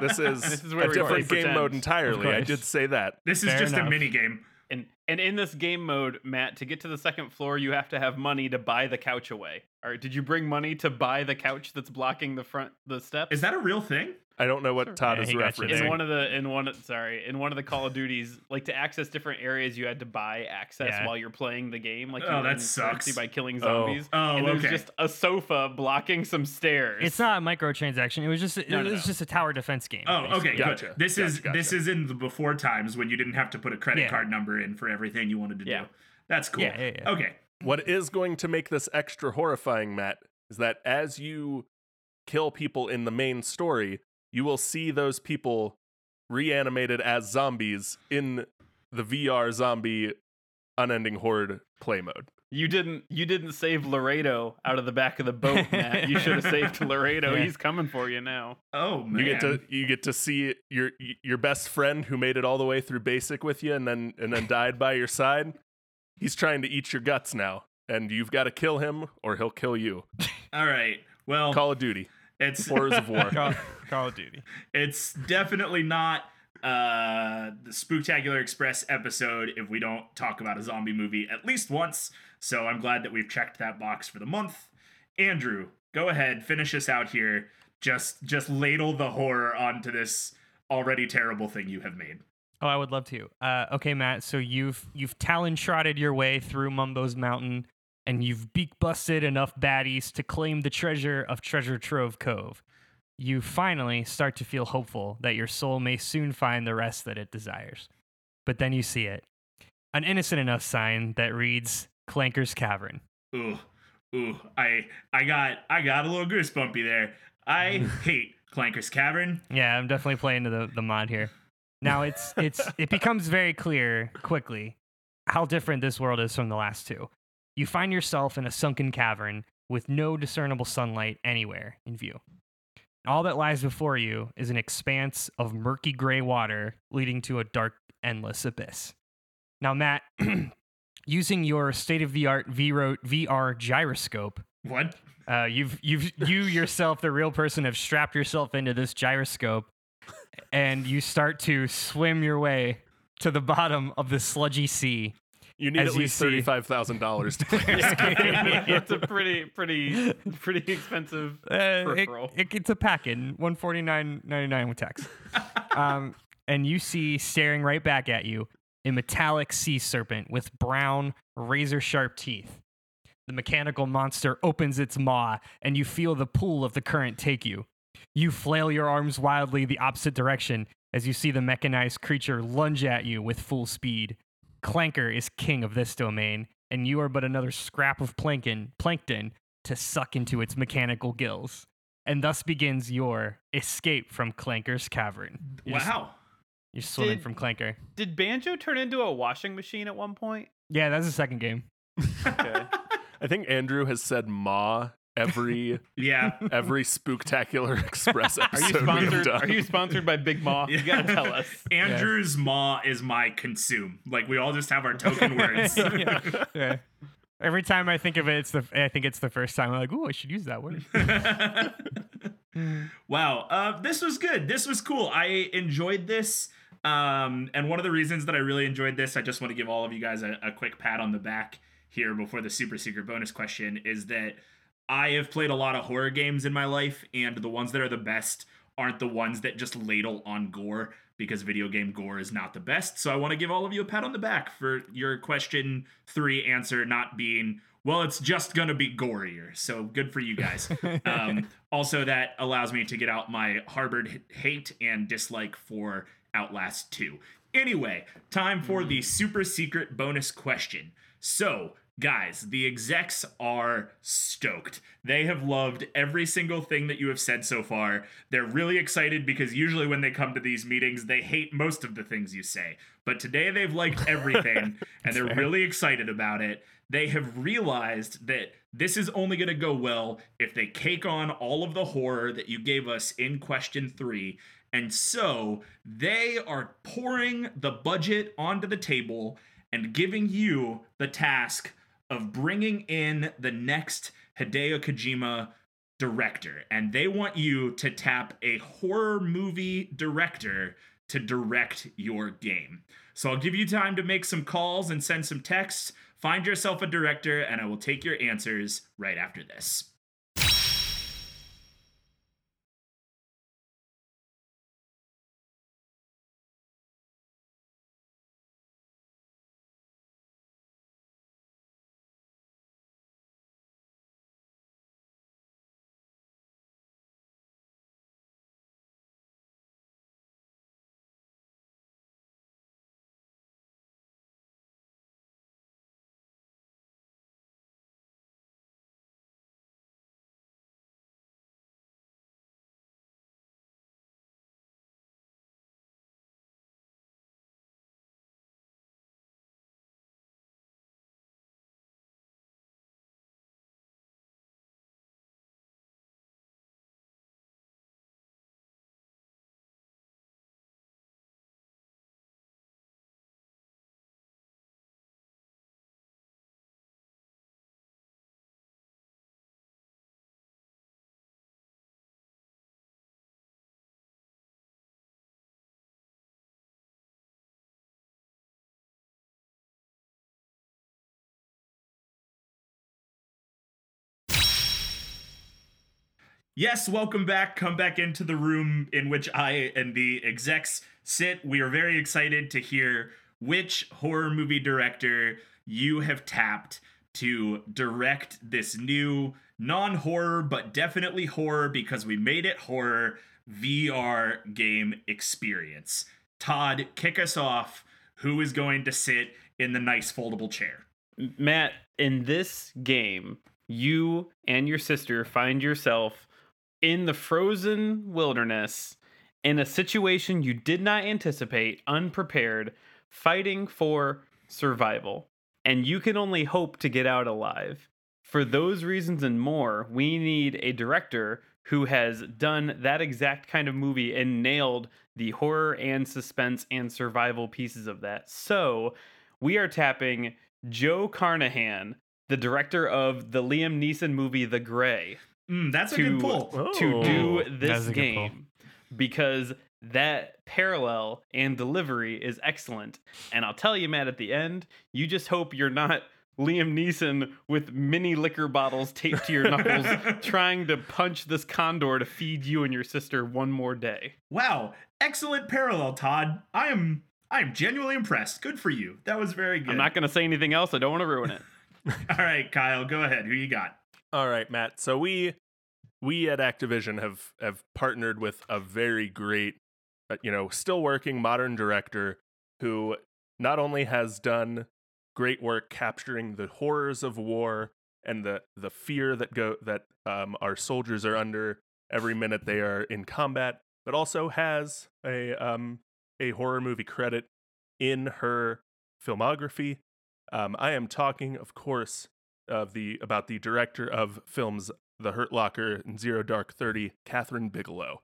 this is, This is where a different play game mode entirely. I did say that. this is Fair just enough. a mini game. And and in this game mode, Matt, to get to the second floor, you have to have money to buy the couch away. All right, did you bring money to buy the couch that's blocking the front the steps? Is that a real thing? I don't know what Sure. Todd Yeah, is he got referencing. in one of the in one sorry in one of the Call of Duties, like to access different areas, you had to buy access Yeah. while you're playing the game. Like Oh, you that sucks. by killing Oh. zombies. Oh, and there's okay. just a sofa blocking some stairs. It's not a microtransaction. It was just it No, no, was no. just a tower defense game. Oh, basically. okay, Gotcha. good. This is Gotcha, this is in the before times when you didn't have to put a credit Yeah. card number in for everything you wanted to Yeah. do. That's cool. Yeah, yeah, yeah. Okay. What is going to make this extra horrifying, Matt, is that as you kill people in the main story, you will see those people reanimated as zombies in the VR zombie unending horde play mode. You didn't you didn't save Laredo out of the back of the boat, Matt. You should have saved Laredo. Yeah. He's coming for you now. Oh man. You get to you get to see your your best friend who made it all the way through basic with you and then and then died by your side. He's trying to eat your guts now, and you've got to kill him or he'll kill you. All right. Well, Call of Duty, it's Horrors of War. Call, Call of Duty. it's definitely not uh the Spooktacular Express episode if we don't talk about a zombie movie at least once. So I'm glad that we've checked that box for the month. Andrew, go ahead, finish us out here. Just just ladle the horror onto this already terrible thing you have made. Oh, I would love to. Uh, okay, Matt. So you've you've talon trotted your way through Mumbo's Mountain, and you've beak busted enough baddies to claim the treasure of Treasure Trove Cove. You finally start to feel hopeful that your soul may soon find the rest that it desires. But then you see it, an innocent enough sign that reads Clanker's Cavern. Ooh, ooh, I I got I got a little goosebumpy there. I hate Clanker's Cavern. Yeah, I'm definitely playing to the, the mod here. Now it's it's it becomes very clear quickly how different this world is from the last two. You find yourself in a sunken cavern with no discernible sunlight anywhere in view. All that lies before you is an expanse of murky gray water leading to a dark, endless abyss. Now, Matt, using your state of the art VR gyroscope, What? uh, you've you've you yourself, the real person, have strapped yourself into this gyroscope, and you start to swim your way to the bottom of the sludgy sea. You need As at you least thirty-five thousand dollars to play this game. it's a pretty, pretty, pretty expensive Uh, it, it, it's a pack in one forty nine ninety nine with tax. um, and you see staring right back at you a metallic sea serpent with brown, razor sharp teeth. The mechanical monster opens its maw, and you feel the pull of the current take you. You flail your arms wildly the opposite direction as you see the mechanized creature lunge at you with full speed. Clanker is king of this domain, and you are but another scrap of plankton, plankton to suck into its mechanical gills. And thus begins your escape from Clanker's cavern. You're just- Wow. you're swimming Did- from Clanker. Did Banjo turn into a washing machine at one point? Yeah, that's the second game. Okay. I think Andrew has said "ma" every Yeah. every Spooktacular Express Are you we've sponsored? done. Are you sponsored by Big Maw? You gotta tell us. Andrew's maw is my consume. Like we all just have our token words. Yeah. Every time I think of it, it's the I think it's the first time I'm like, oh, I should use that one. wow. Uh, this was good. This was cool. I enjoyed this. Um, and one of the reasons that I really enjoyed this, I just want to give all of you guys a, a quick pat on the back here before the super secret bonus question, is that I have played a lot of horror games in my life, and the ones that are the best aren't the ones that just ladle on gore because video game gore is not the best. So I want to give all of you a pat on the back for your question three answer not being, well, it's just going to be gorier. So good for you guys. um, also, that allows me to get out my harbored hate and dislike for Outlast 2. Anyway, time for the super secret bonus question. So, guys, the execs are stoked. They have loved every single thing that you have said so far. They're really excited because usually when they come to these meetings, they hate most of the things you say. But today they've liked everything and they're really excited about it. They have realized that this is only going to go well if they cake on all of the horror that you gave us in question three. And so they are pouring the budget onto the table and giving you the task of bringing in the next Hideo Kojima director. And they want you to tap a horror movie director to direct your game. So I'll give you time to make some calls and send some texts. Find yourself a director, and I will take your answers right after this. Yes, welcome back. Come back into the room in which I and the execs Sit, we are very excited to hear which horror movie director you have tapped to direct this new non horror, but definitely horror because we made it horror VR game experience. Todd, kick us off. Who is going to sit in the nice foldable chair? Matt, in this game, you and your sister find yourself in the frozen wilderness in a situation you did not anticipate, unprepared, fighting for survival. And you can only hope to get out alive. For those reasons and more, we need a director who has done that exact kind of movie and nailed the horror and suspense and survival pieces of that. So, we are tapping Joe Carnahan, the director of the Liam Neeson movie The Grey, Mm, that's a good pull. to Oh. do this a good pull. game because that parallel and delivery is excellent. And I'll tell you, Matt, at the end, you just hope you're not Liam Neeson with mini liquor bottles taped to your knuckles trying to punch this condor to feed you and your sister one more day. Wow, excellent parallel, Todd. I am I am genuinely impressed. Good for you. That was very good. I'm not going to say anything else. I don't want to ruin it. All right, Kyle, go ahead. Who you got? All right, Matt. So we we at Activision have have partnered with a very great, uh, you know, still working modern director who not only has done great work capturing the horrors of war and the the fear that go that um, our soldiers are under every minute they are in combat, but also has a um, a horror movie credit in her filmography. Um, I am talking, of course, of the about the director of films The Hurt Locker and Zero Dark Thirty, Kathryn Bigelow,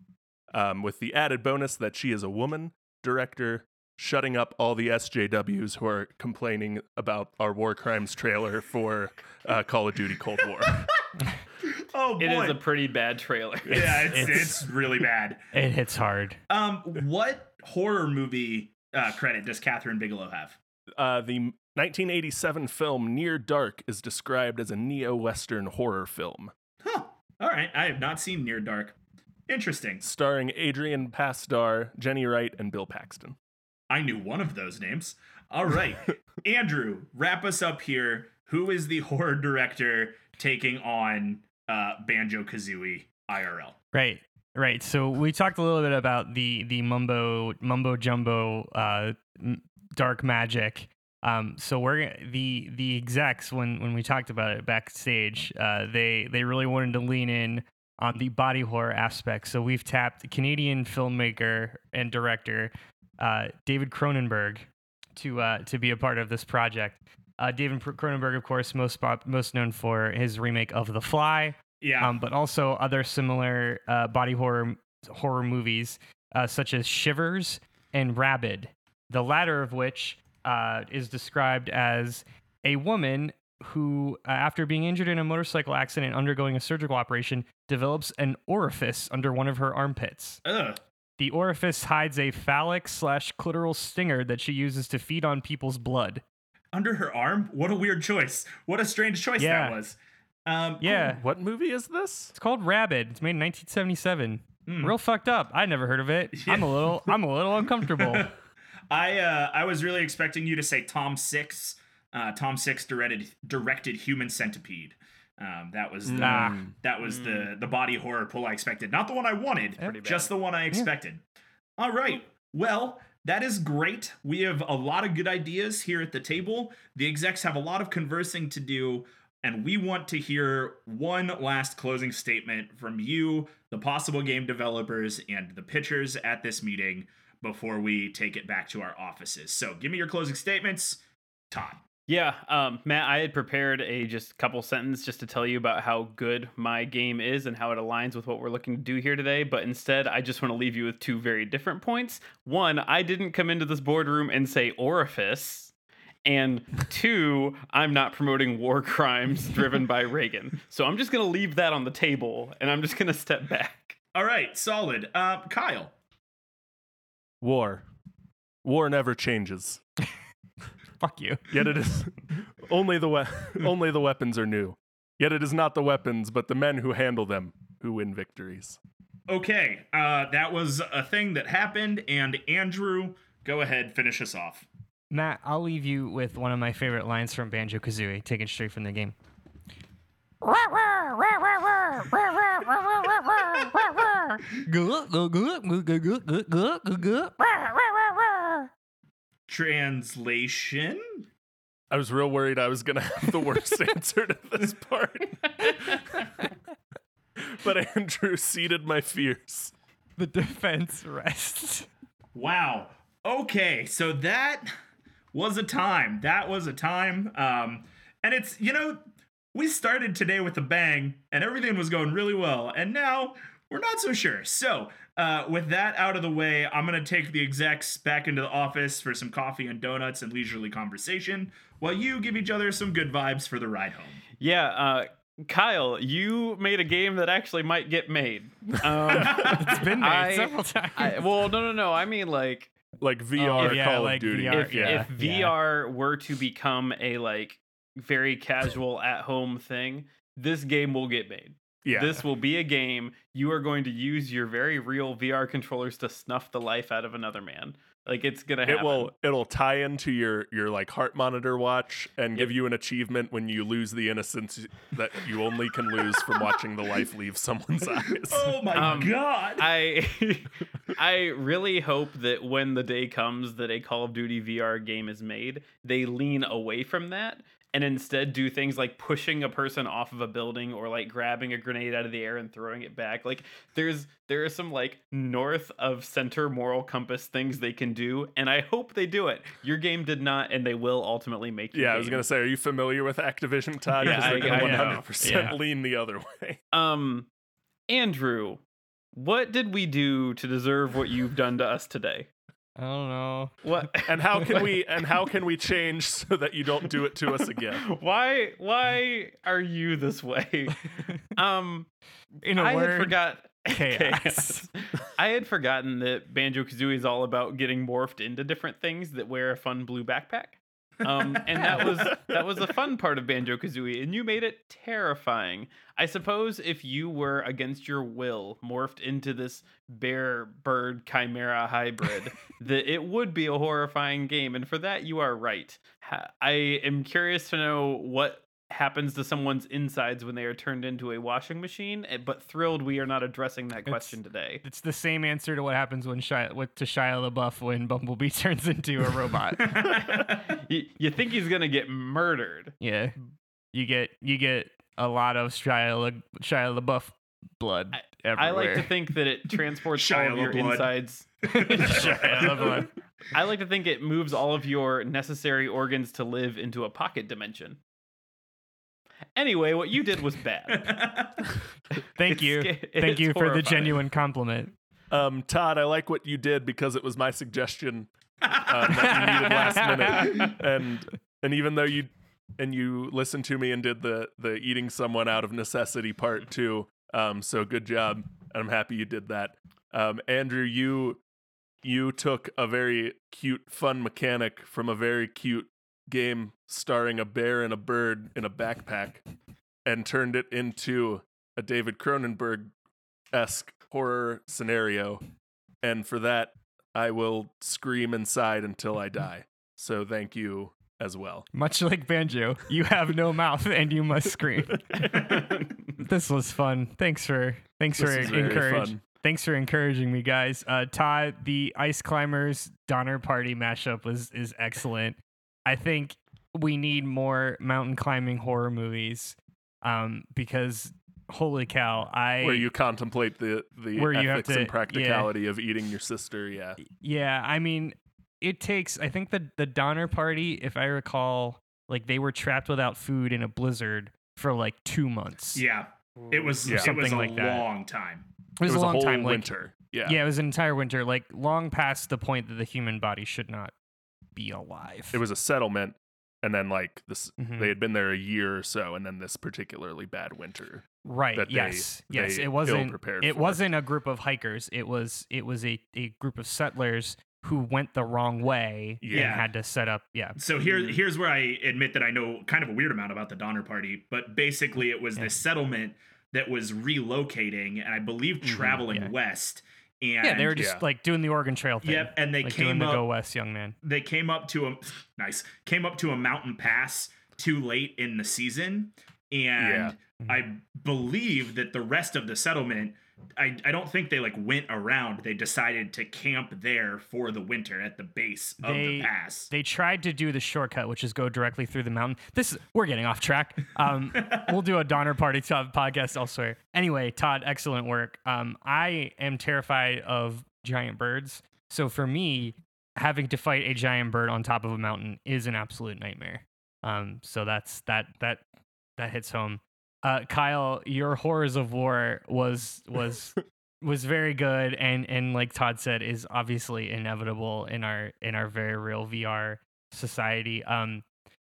um, with the added bonus that she is a woman director, shutting up all the SJWs who are complaining about our war crimes trailer for uh, Call of Duty Cold War. Oh boy. It is a pretty bad trailer. yeah, it's, It's- it's really bad. It hits hard. Um, what horror movie uh, credit does Kathryn Bigelow have? uh, the 1987 film Near Dark is described as a neo-western horror film, Huh. All right, I have not seen Near Dark. Interesting. starring Adrian Pasdar, Jenny Wright, and Bill Paxton. I knew one of those names. All right, Andrew, wrap us up here. Who is the horror director taking on uh, Banjo Kazooie IRL? Right. Right. So we talked a little bit about the the mumbo mumbo jumbo uh, dark magic. Um, so we're the the execs when when we talked about it backstage, uh, they they really wanted to lean in on the body horror aspect. So we've tapped Canadian filmmaker and director uh, David Cronenberg to uh, to be a part of this project. Uh, David Cronenberg, of course, most most known for his remake of The Fly, Yeah. um, but also other similar uh, body horror horror movies, uh, such as Shivers and Rabid. The latter of which uh, is described as a woman who, uh, after being injured in a motorcycle accident and undergoing a surgical operation, develops an orifice under one of her armpits. Ugh. The orifice hides a phallic slash clitoral stinger that she uses to feed on people's blood. Under her arm? What a weird choice. What a strange choice Yeah. that was. Um, Yeah, What movie is this? it's called Rabid. It's made in 1977. Mm. Real fucked up. I never heard of it. I'm a little I'm a little uncomfortable. I uh, I was really expecting you to say Tom Six. Uh, Tom Six directed directed Human Centipede. Um, that was the, Nah. that was the the body horror pull I expected, not the one I wanted, Pretty just the one I expected. All right, well that is great. We have a lot of good ideas here at the table. The execs have a lot of conversing to do, and we want to hear one last closing statement from you, the possible game developers, and the pitchers at this meeting before we take it back to our offices. So give me your closing statements, Todd. Yeah, um, Matt, I had prepared a just couple sentences just to tell you about how good my game is and how it aligns with what we're looking to do here today. But instead, I just want to leave you with two very different points. One, I didn't come into this boardroom and say orifice. And two, I'm not promoting war crimes driven by Reagan. So I'm just going to leave that on the table and I'm just going to step back. All right, solid. Uh, Kyle. War. War never changes. Fuck you. Yet it is only the we- only the weapons are new. Yet it is not the weapons, but the men who handle them who win victories. Okay, uh, that was a thing that happened, and Andrew, go ahead, finish us off. Matt, I'll leave you with one of my favorite lines from Banjo Kazooie, taken straight from the game. Translation? I was real worried I was gonna have the worst answer to this part. but Andrew seeded my fears. The defense rests. Wow. Okay, so that was a time. That was a time. Um, and it's, you know, we started today with a bang and everything was going really well. And now we're not so sure. So, uh, with that out of the way, I'm going to take the execs back into the office for some coffee and donuts and leisurely conversation while you give each other some good vibes for the ride home. Yeah, uh, Kyle, you made a game that actually might get made. Um, It's been made I- several times. I, well, no, no, no. I mean, like, Like VR Oh, yeah, Call like of Duty. VR, if, yeah. if VR were to become a like very casual at home thing, this game will get made. yeah. This will be a game you are going to use your very real VR controllers to snuff the life out of another man. Like it's gonna happen. it will it'll tie into your your like heart monitor watch and give you an achievement when you lose the innocence that you only can lose from watching the life leave someone's eyes. Oh my Um, god. I I really hope that when the day comes that a Call of Duty VR game is made, they lean away from that and instead do things like pushing a person off of a building or like grabbing a grenade out of the air and throwing it back. Like there's there are some like north of center moral compass things they can do and I hope they do it. Your game did not and they will ultimately make Yeah, I was game. gonna say, are you familiar with Activision, Todd? Yeah, I- I know. hundred percent Yeah. lean the other way. Um Andrew, what did we do to deserve what you've done to us today? I don't know. What And how can we and how can we change so that you don't do it to us again? why why are you this way um In a i word, had forgot chaos. i had forgotten that banjo kazooie is all about getting morphed into different things that wear a fun blue backpack um and that was that was a fun part of banjo kazooie and you made it terrifying. I suppose if you were against your will morphed into this bear bird chimera hybrid that it would be a horrifying game and for that you are right. I am curious to know what happens to someone's insides when they are turned into a washing machine eh, but thrilled we are not addressing that question today It's the same answer to what happens when Shia, with, to Shia LaBeouf when Bumblebee turns into a robot. you, you think he's gonna get murdered yeah, you get you get a lot of Shia, La, Shia LaBeouf blood everywhere. i like to think that it transports all of your LaBlood. insides Shia LaBeouf. i like to think it moves all of your necessary organs to live into a pocket dimension anyway what you did was bad. Thank It's you, sca- thank it's you for the genuine compliment. Um, Todd, I like what you did because it was my suggestion um, that you needed last minute, and and even though you and you listened to me and did the the eating someone out of necessity part too, um, so good job, and I'm happy you did that. Um, Andrew, you you took a very cute, fun mechanic from a very cute game starring a bear and a bird in a backpack, and turned it into a David Cronenberg esque horror scenario. And for that, I will scream inside until I die. So thank you as well. Much like Banjo, you have no mouth and you must scream. this was fun. Thanks for thanks This for is very encourage. fun. Thanks for encouraging me, guys. Uh, Todd, the Ice Climbers Donner Party mashup was is excellent. I think we need more mountain climbing horror movies, um, because holy cow, I Where you contemplate the the Where you have ethics to- and yeah. practicality of eating your sister. Yeah. Yeah, I mean, it takes. I think the the Donner Party, if I recall, like they were trapped without food in a blizzard for like two months. yeah, it was Yeah. it was Something a like that. long time. it was, a long whole time. Like, winter. yeah. yeah, it was an entire winter, like long past the point that the human body should not be alive. It was a settlement, and then like this, Mhm. they had been there a year or so, and then this particularly bad winter. right. that they- yes, yes. they It wasn't. ill-prepared It for. wasn't a group of hikers. It was. It was a a group of settlers who went the wrong way Yeah. and had to set up. Yeah. So here, here's where I admit that I know kind of a weird amount about the Donner Party, but basically it was Yeah. this settlement that was relocating and I believe traveling yeah. west. And yeah, they were just Yeah. like doing the Oregon Trail thing. Yep, and they like doing came the up Go West, young man. they came up to a nice came up to a mountain pass too late in the season and i believe that the rest of the settlement I, I don't think they like went around they decided to camp there for the winter at the base of They- the pass They tried to do the shortcut, which is go directly through the mountain. This is, we're getting off track. Um, we'll do a Donner Party Todd podcast elsewhere. Anyway, Todd, excellent work. Um, I am terrified of giant birds, so for me, having to fight a giant bird on top of a mountain is an absolute nightmare. Um, so that's that that that hits home. Uh, Kyle, your horrors of war was was was very good and and like Todd said is obviously inevitable in our in our very real VR society. Um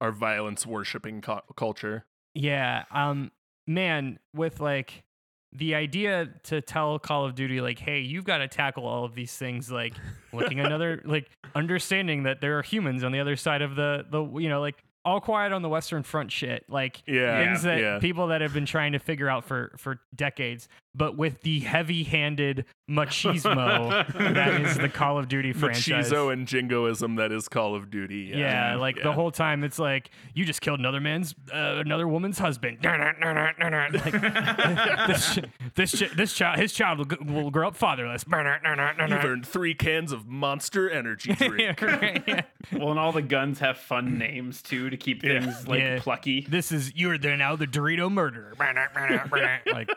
Our violence worshipping cu- culture. yeah, um man with like the idea to tell Call of Duty like hey, you've got to tackle all of these things like looking another like understanding that there are humans on the other side of the the you know like all quiet on the western front shit like Yeah, things that yeah. people that have been trying to figure out for for decades but with the heavy-handed machismo that is the Call of Duty franchise Machizo and jingoism that is Call of Duty. yeah, like the whole time it's like you just killed another man's uh, another woman's husband. Like, this ch- this ch- this child his child will, g- will grow up fatherless. You've earned three cans of Monster Energy drink. Right, yeah. Well, and all the guns have fun names too to keep Yeah. things like Yeah. plucky. This is you're the now the Dorito murderer. like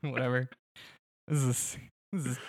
whatever. This is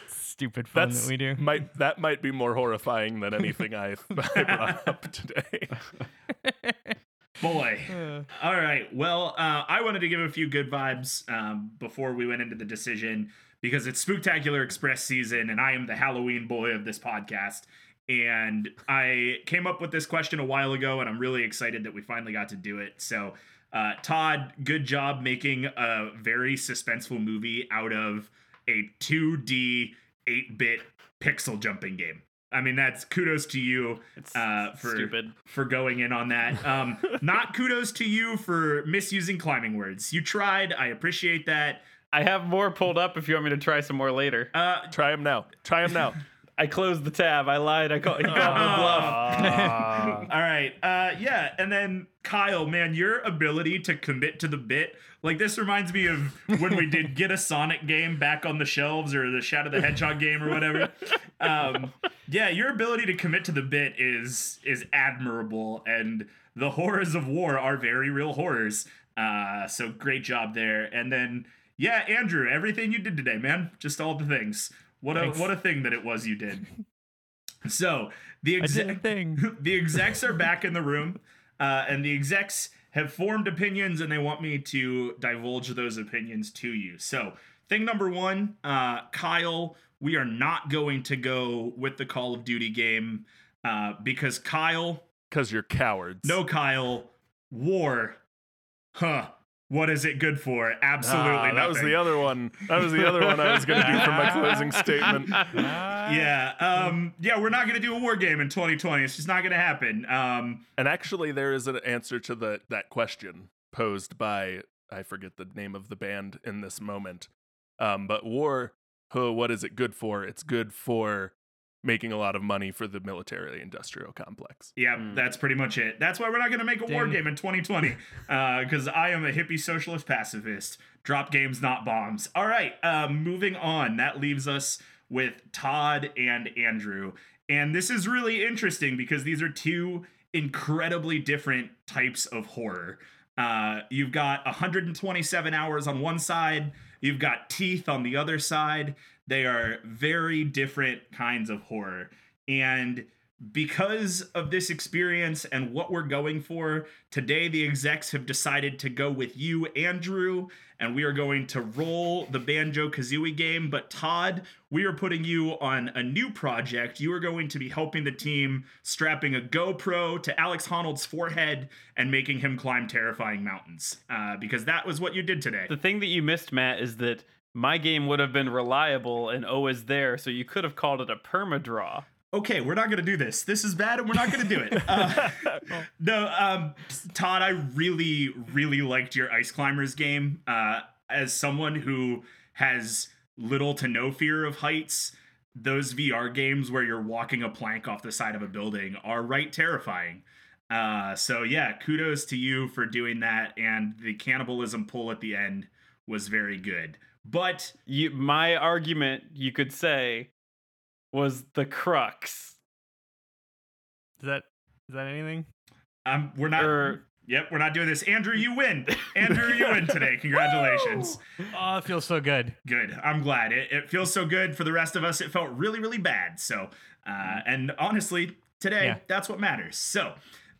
stupid fun That's that we do. might that might be more horrifying than anything I, I brought up today. boy Uh, All right. Well, uh, I wanted to give a few good vibes um, before we went into the decision because it's Spooktacular Express season, and I am the Halloween boy of this podcast. And I came up with this question a while ago, and I'm really excited that we finally got to do it. So, uh, Todd, good job making a very suspenseful movie out of a 2D 8 bit pixel jumping game. I mean, that's kudos to you uh, for stupid. for going in on that. Um, not kudos to you for misusing climbing words. You tried. I appreciate that. I have more pulled up if you want me to try some more later. Uh, Try them now. Try them now. I closed the tab. I lied. I called. He called me bluff. all right. Uh, yeah. And then Kyle, man, your ability to commit to the bit. Like this reminds me of when we did get a Sonic game back on the shelves or the Shadow the Hedgehog game or whatever. Um, yeah, your ability to commit to the bit is is admirable, and the horrors of war are very real horrors. Uh, so great job there. And then yeah, Andrew, everything you did today, man, just all the things. What a what a thing that it was you did. So the I did a exec thing. the execs are back in the room, uh, and the execs have formed opinions, and they want me to divulge those opinions to you. So, thing number one, uh, Kyle, we are not going to go with the Call of Duty game uh, because Kyle, Because you're cowards. no Kyle, war, huh? What is it good for? Absolutely Ah, nothing. that was the other one. That was the other one I was going to do for my closing statement. yeah, um, yeah, we're not gonna do a war game in 2020. It's just not gonna happen. Um, And actually, there is an answer to the that question posed by I forget the name of the band in this moment. Um, but war, huh, what is it good for? It's good for making a lot of money for the military-industrial complex. Yeah, Mm. that's pretty much it. That's why we're not going to make a war game in 2020 because I am a hippie socialist pacifist. Drop games, not bombs. All right, um, moving on. That leaves us with Todd and Andrew. And this is really interesting because these are two incredibly different types of horror. Uh, you've got 127 hours on one side, you've got teeth on the other side. They are very different kinds of horror. And because of this experience and what we're going for, today the execs have decided to go with you, Andrew, and we are going to roll the Banjo Kazooie game. But Todd, we are putting you on a new project. You are going to be helping the team strapping a GoPro to Alex Honnold's forehead and making him climb terrifying mountains. Uh, because that was what you did today. The thing that you missed, Matt, is that my game would have been reliable and O is there, so you could have called it a perma draw. okay, we're not going to do this. This is bad and we're not going to do it. Uh, no, um, Todd, I really, really liked your Ice Climbers game. Uh, as someone who has little to no fear of heights, those VR games where you're walking a plank off the side of a building are right terrifying. Uh, so yeah, kudos to you for doing that, and the cannibalism pull at the end was very good. But You, my argument, you could say, was the crux. Is that is that anything? um, we're not. Or- Yep, we're not doing this. Andrew, you win. Andrew, you win today. Congratulations. Oh, it feels so good. Good. I'm glad. It, it feels so good for the rest of us. It felt really, really bad. So, uh, and honestly, today, Yeah. that's what matters. So,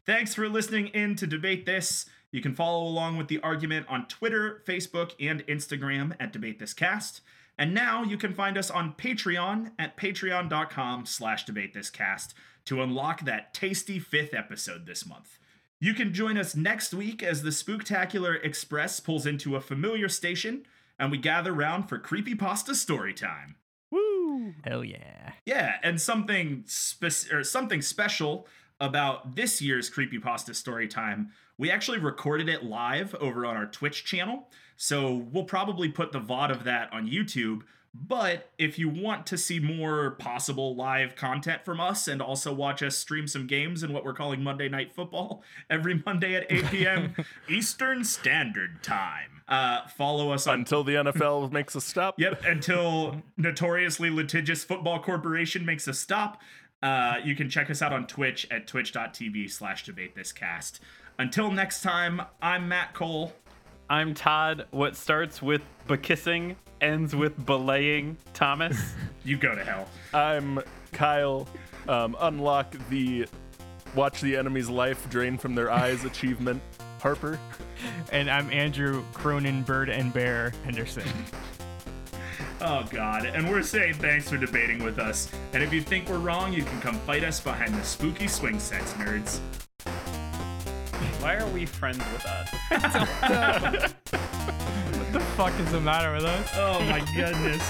thanks for listening in to Debate This. You can follow along with the argument on Twitter, Facebook, and Instagram at Debate This Cast. And now you can find us on Patreon at patreon.com slash debate this cast to unlock that tasty fifth episode this month. You can join us next week as the Spooktacular Express pulls into a familiar station and we gather round for creepypasta story time. Woo! Hell yeah. Yeah, and something spec- or something special about this year's creepypasta story time. We actually recorded it live over on our Twitch channel, so we'll probably put the VOD of that on YouTube. But if you want to see more possible live content from us and also watch us stream some games in what we're calling Monday Night Football every Monday at 8 p.m. Eastern Standard Time, uh, follow us on Until the NFL makes a stop. Yep, until notoriously litigious Football Corporation makes a stop. Uh, you can check us out on Twitch at twitch.tv slash debate this cast. Until next time, I'm Matt Cole. I'm Todd. What starts with bekissing ends with belaying Thomas. You go to hell. I'm Kyle. Um, unlock the watch the enemy's life drain from their eyes achievement. Harper. And I'm Andrew Cronin, Bird and Bear Henderson. Oh, God. And we're saying thanks for debating with us. And if you think we're wrong, you can come fight us behind the spooky swing sets, nerds. Why are we friends with us? what the fuck is the matter with us? Oh, my goodness.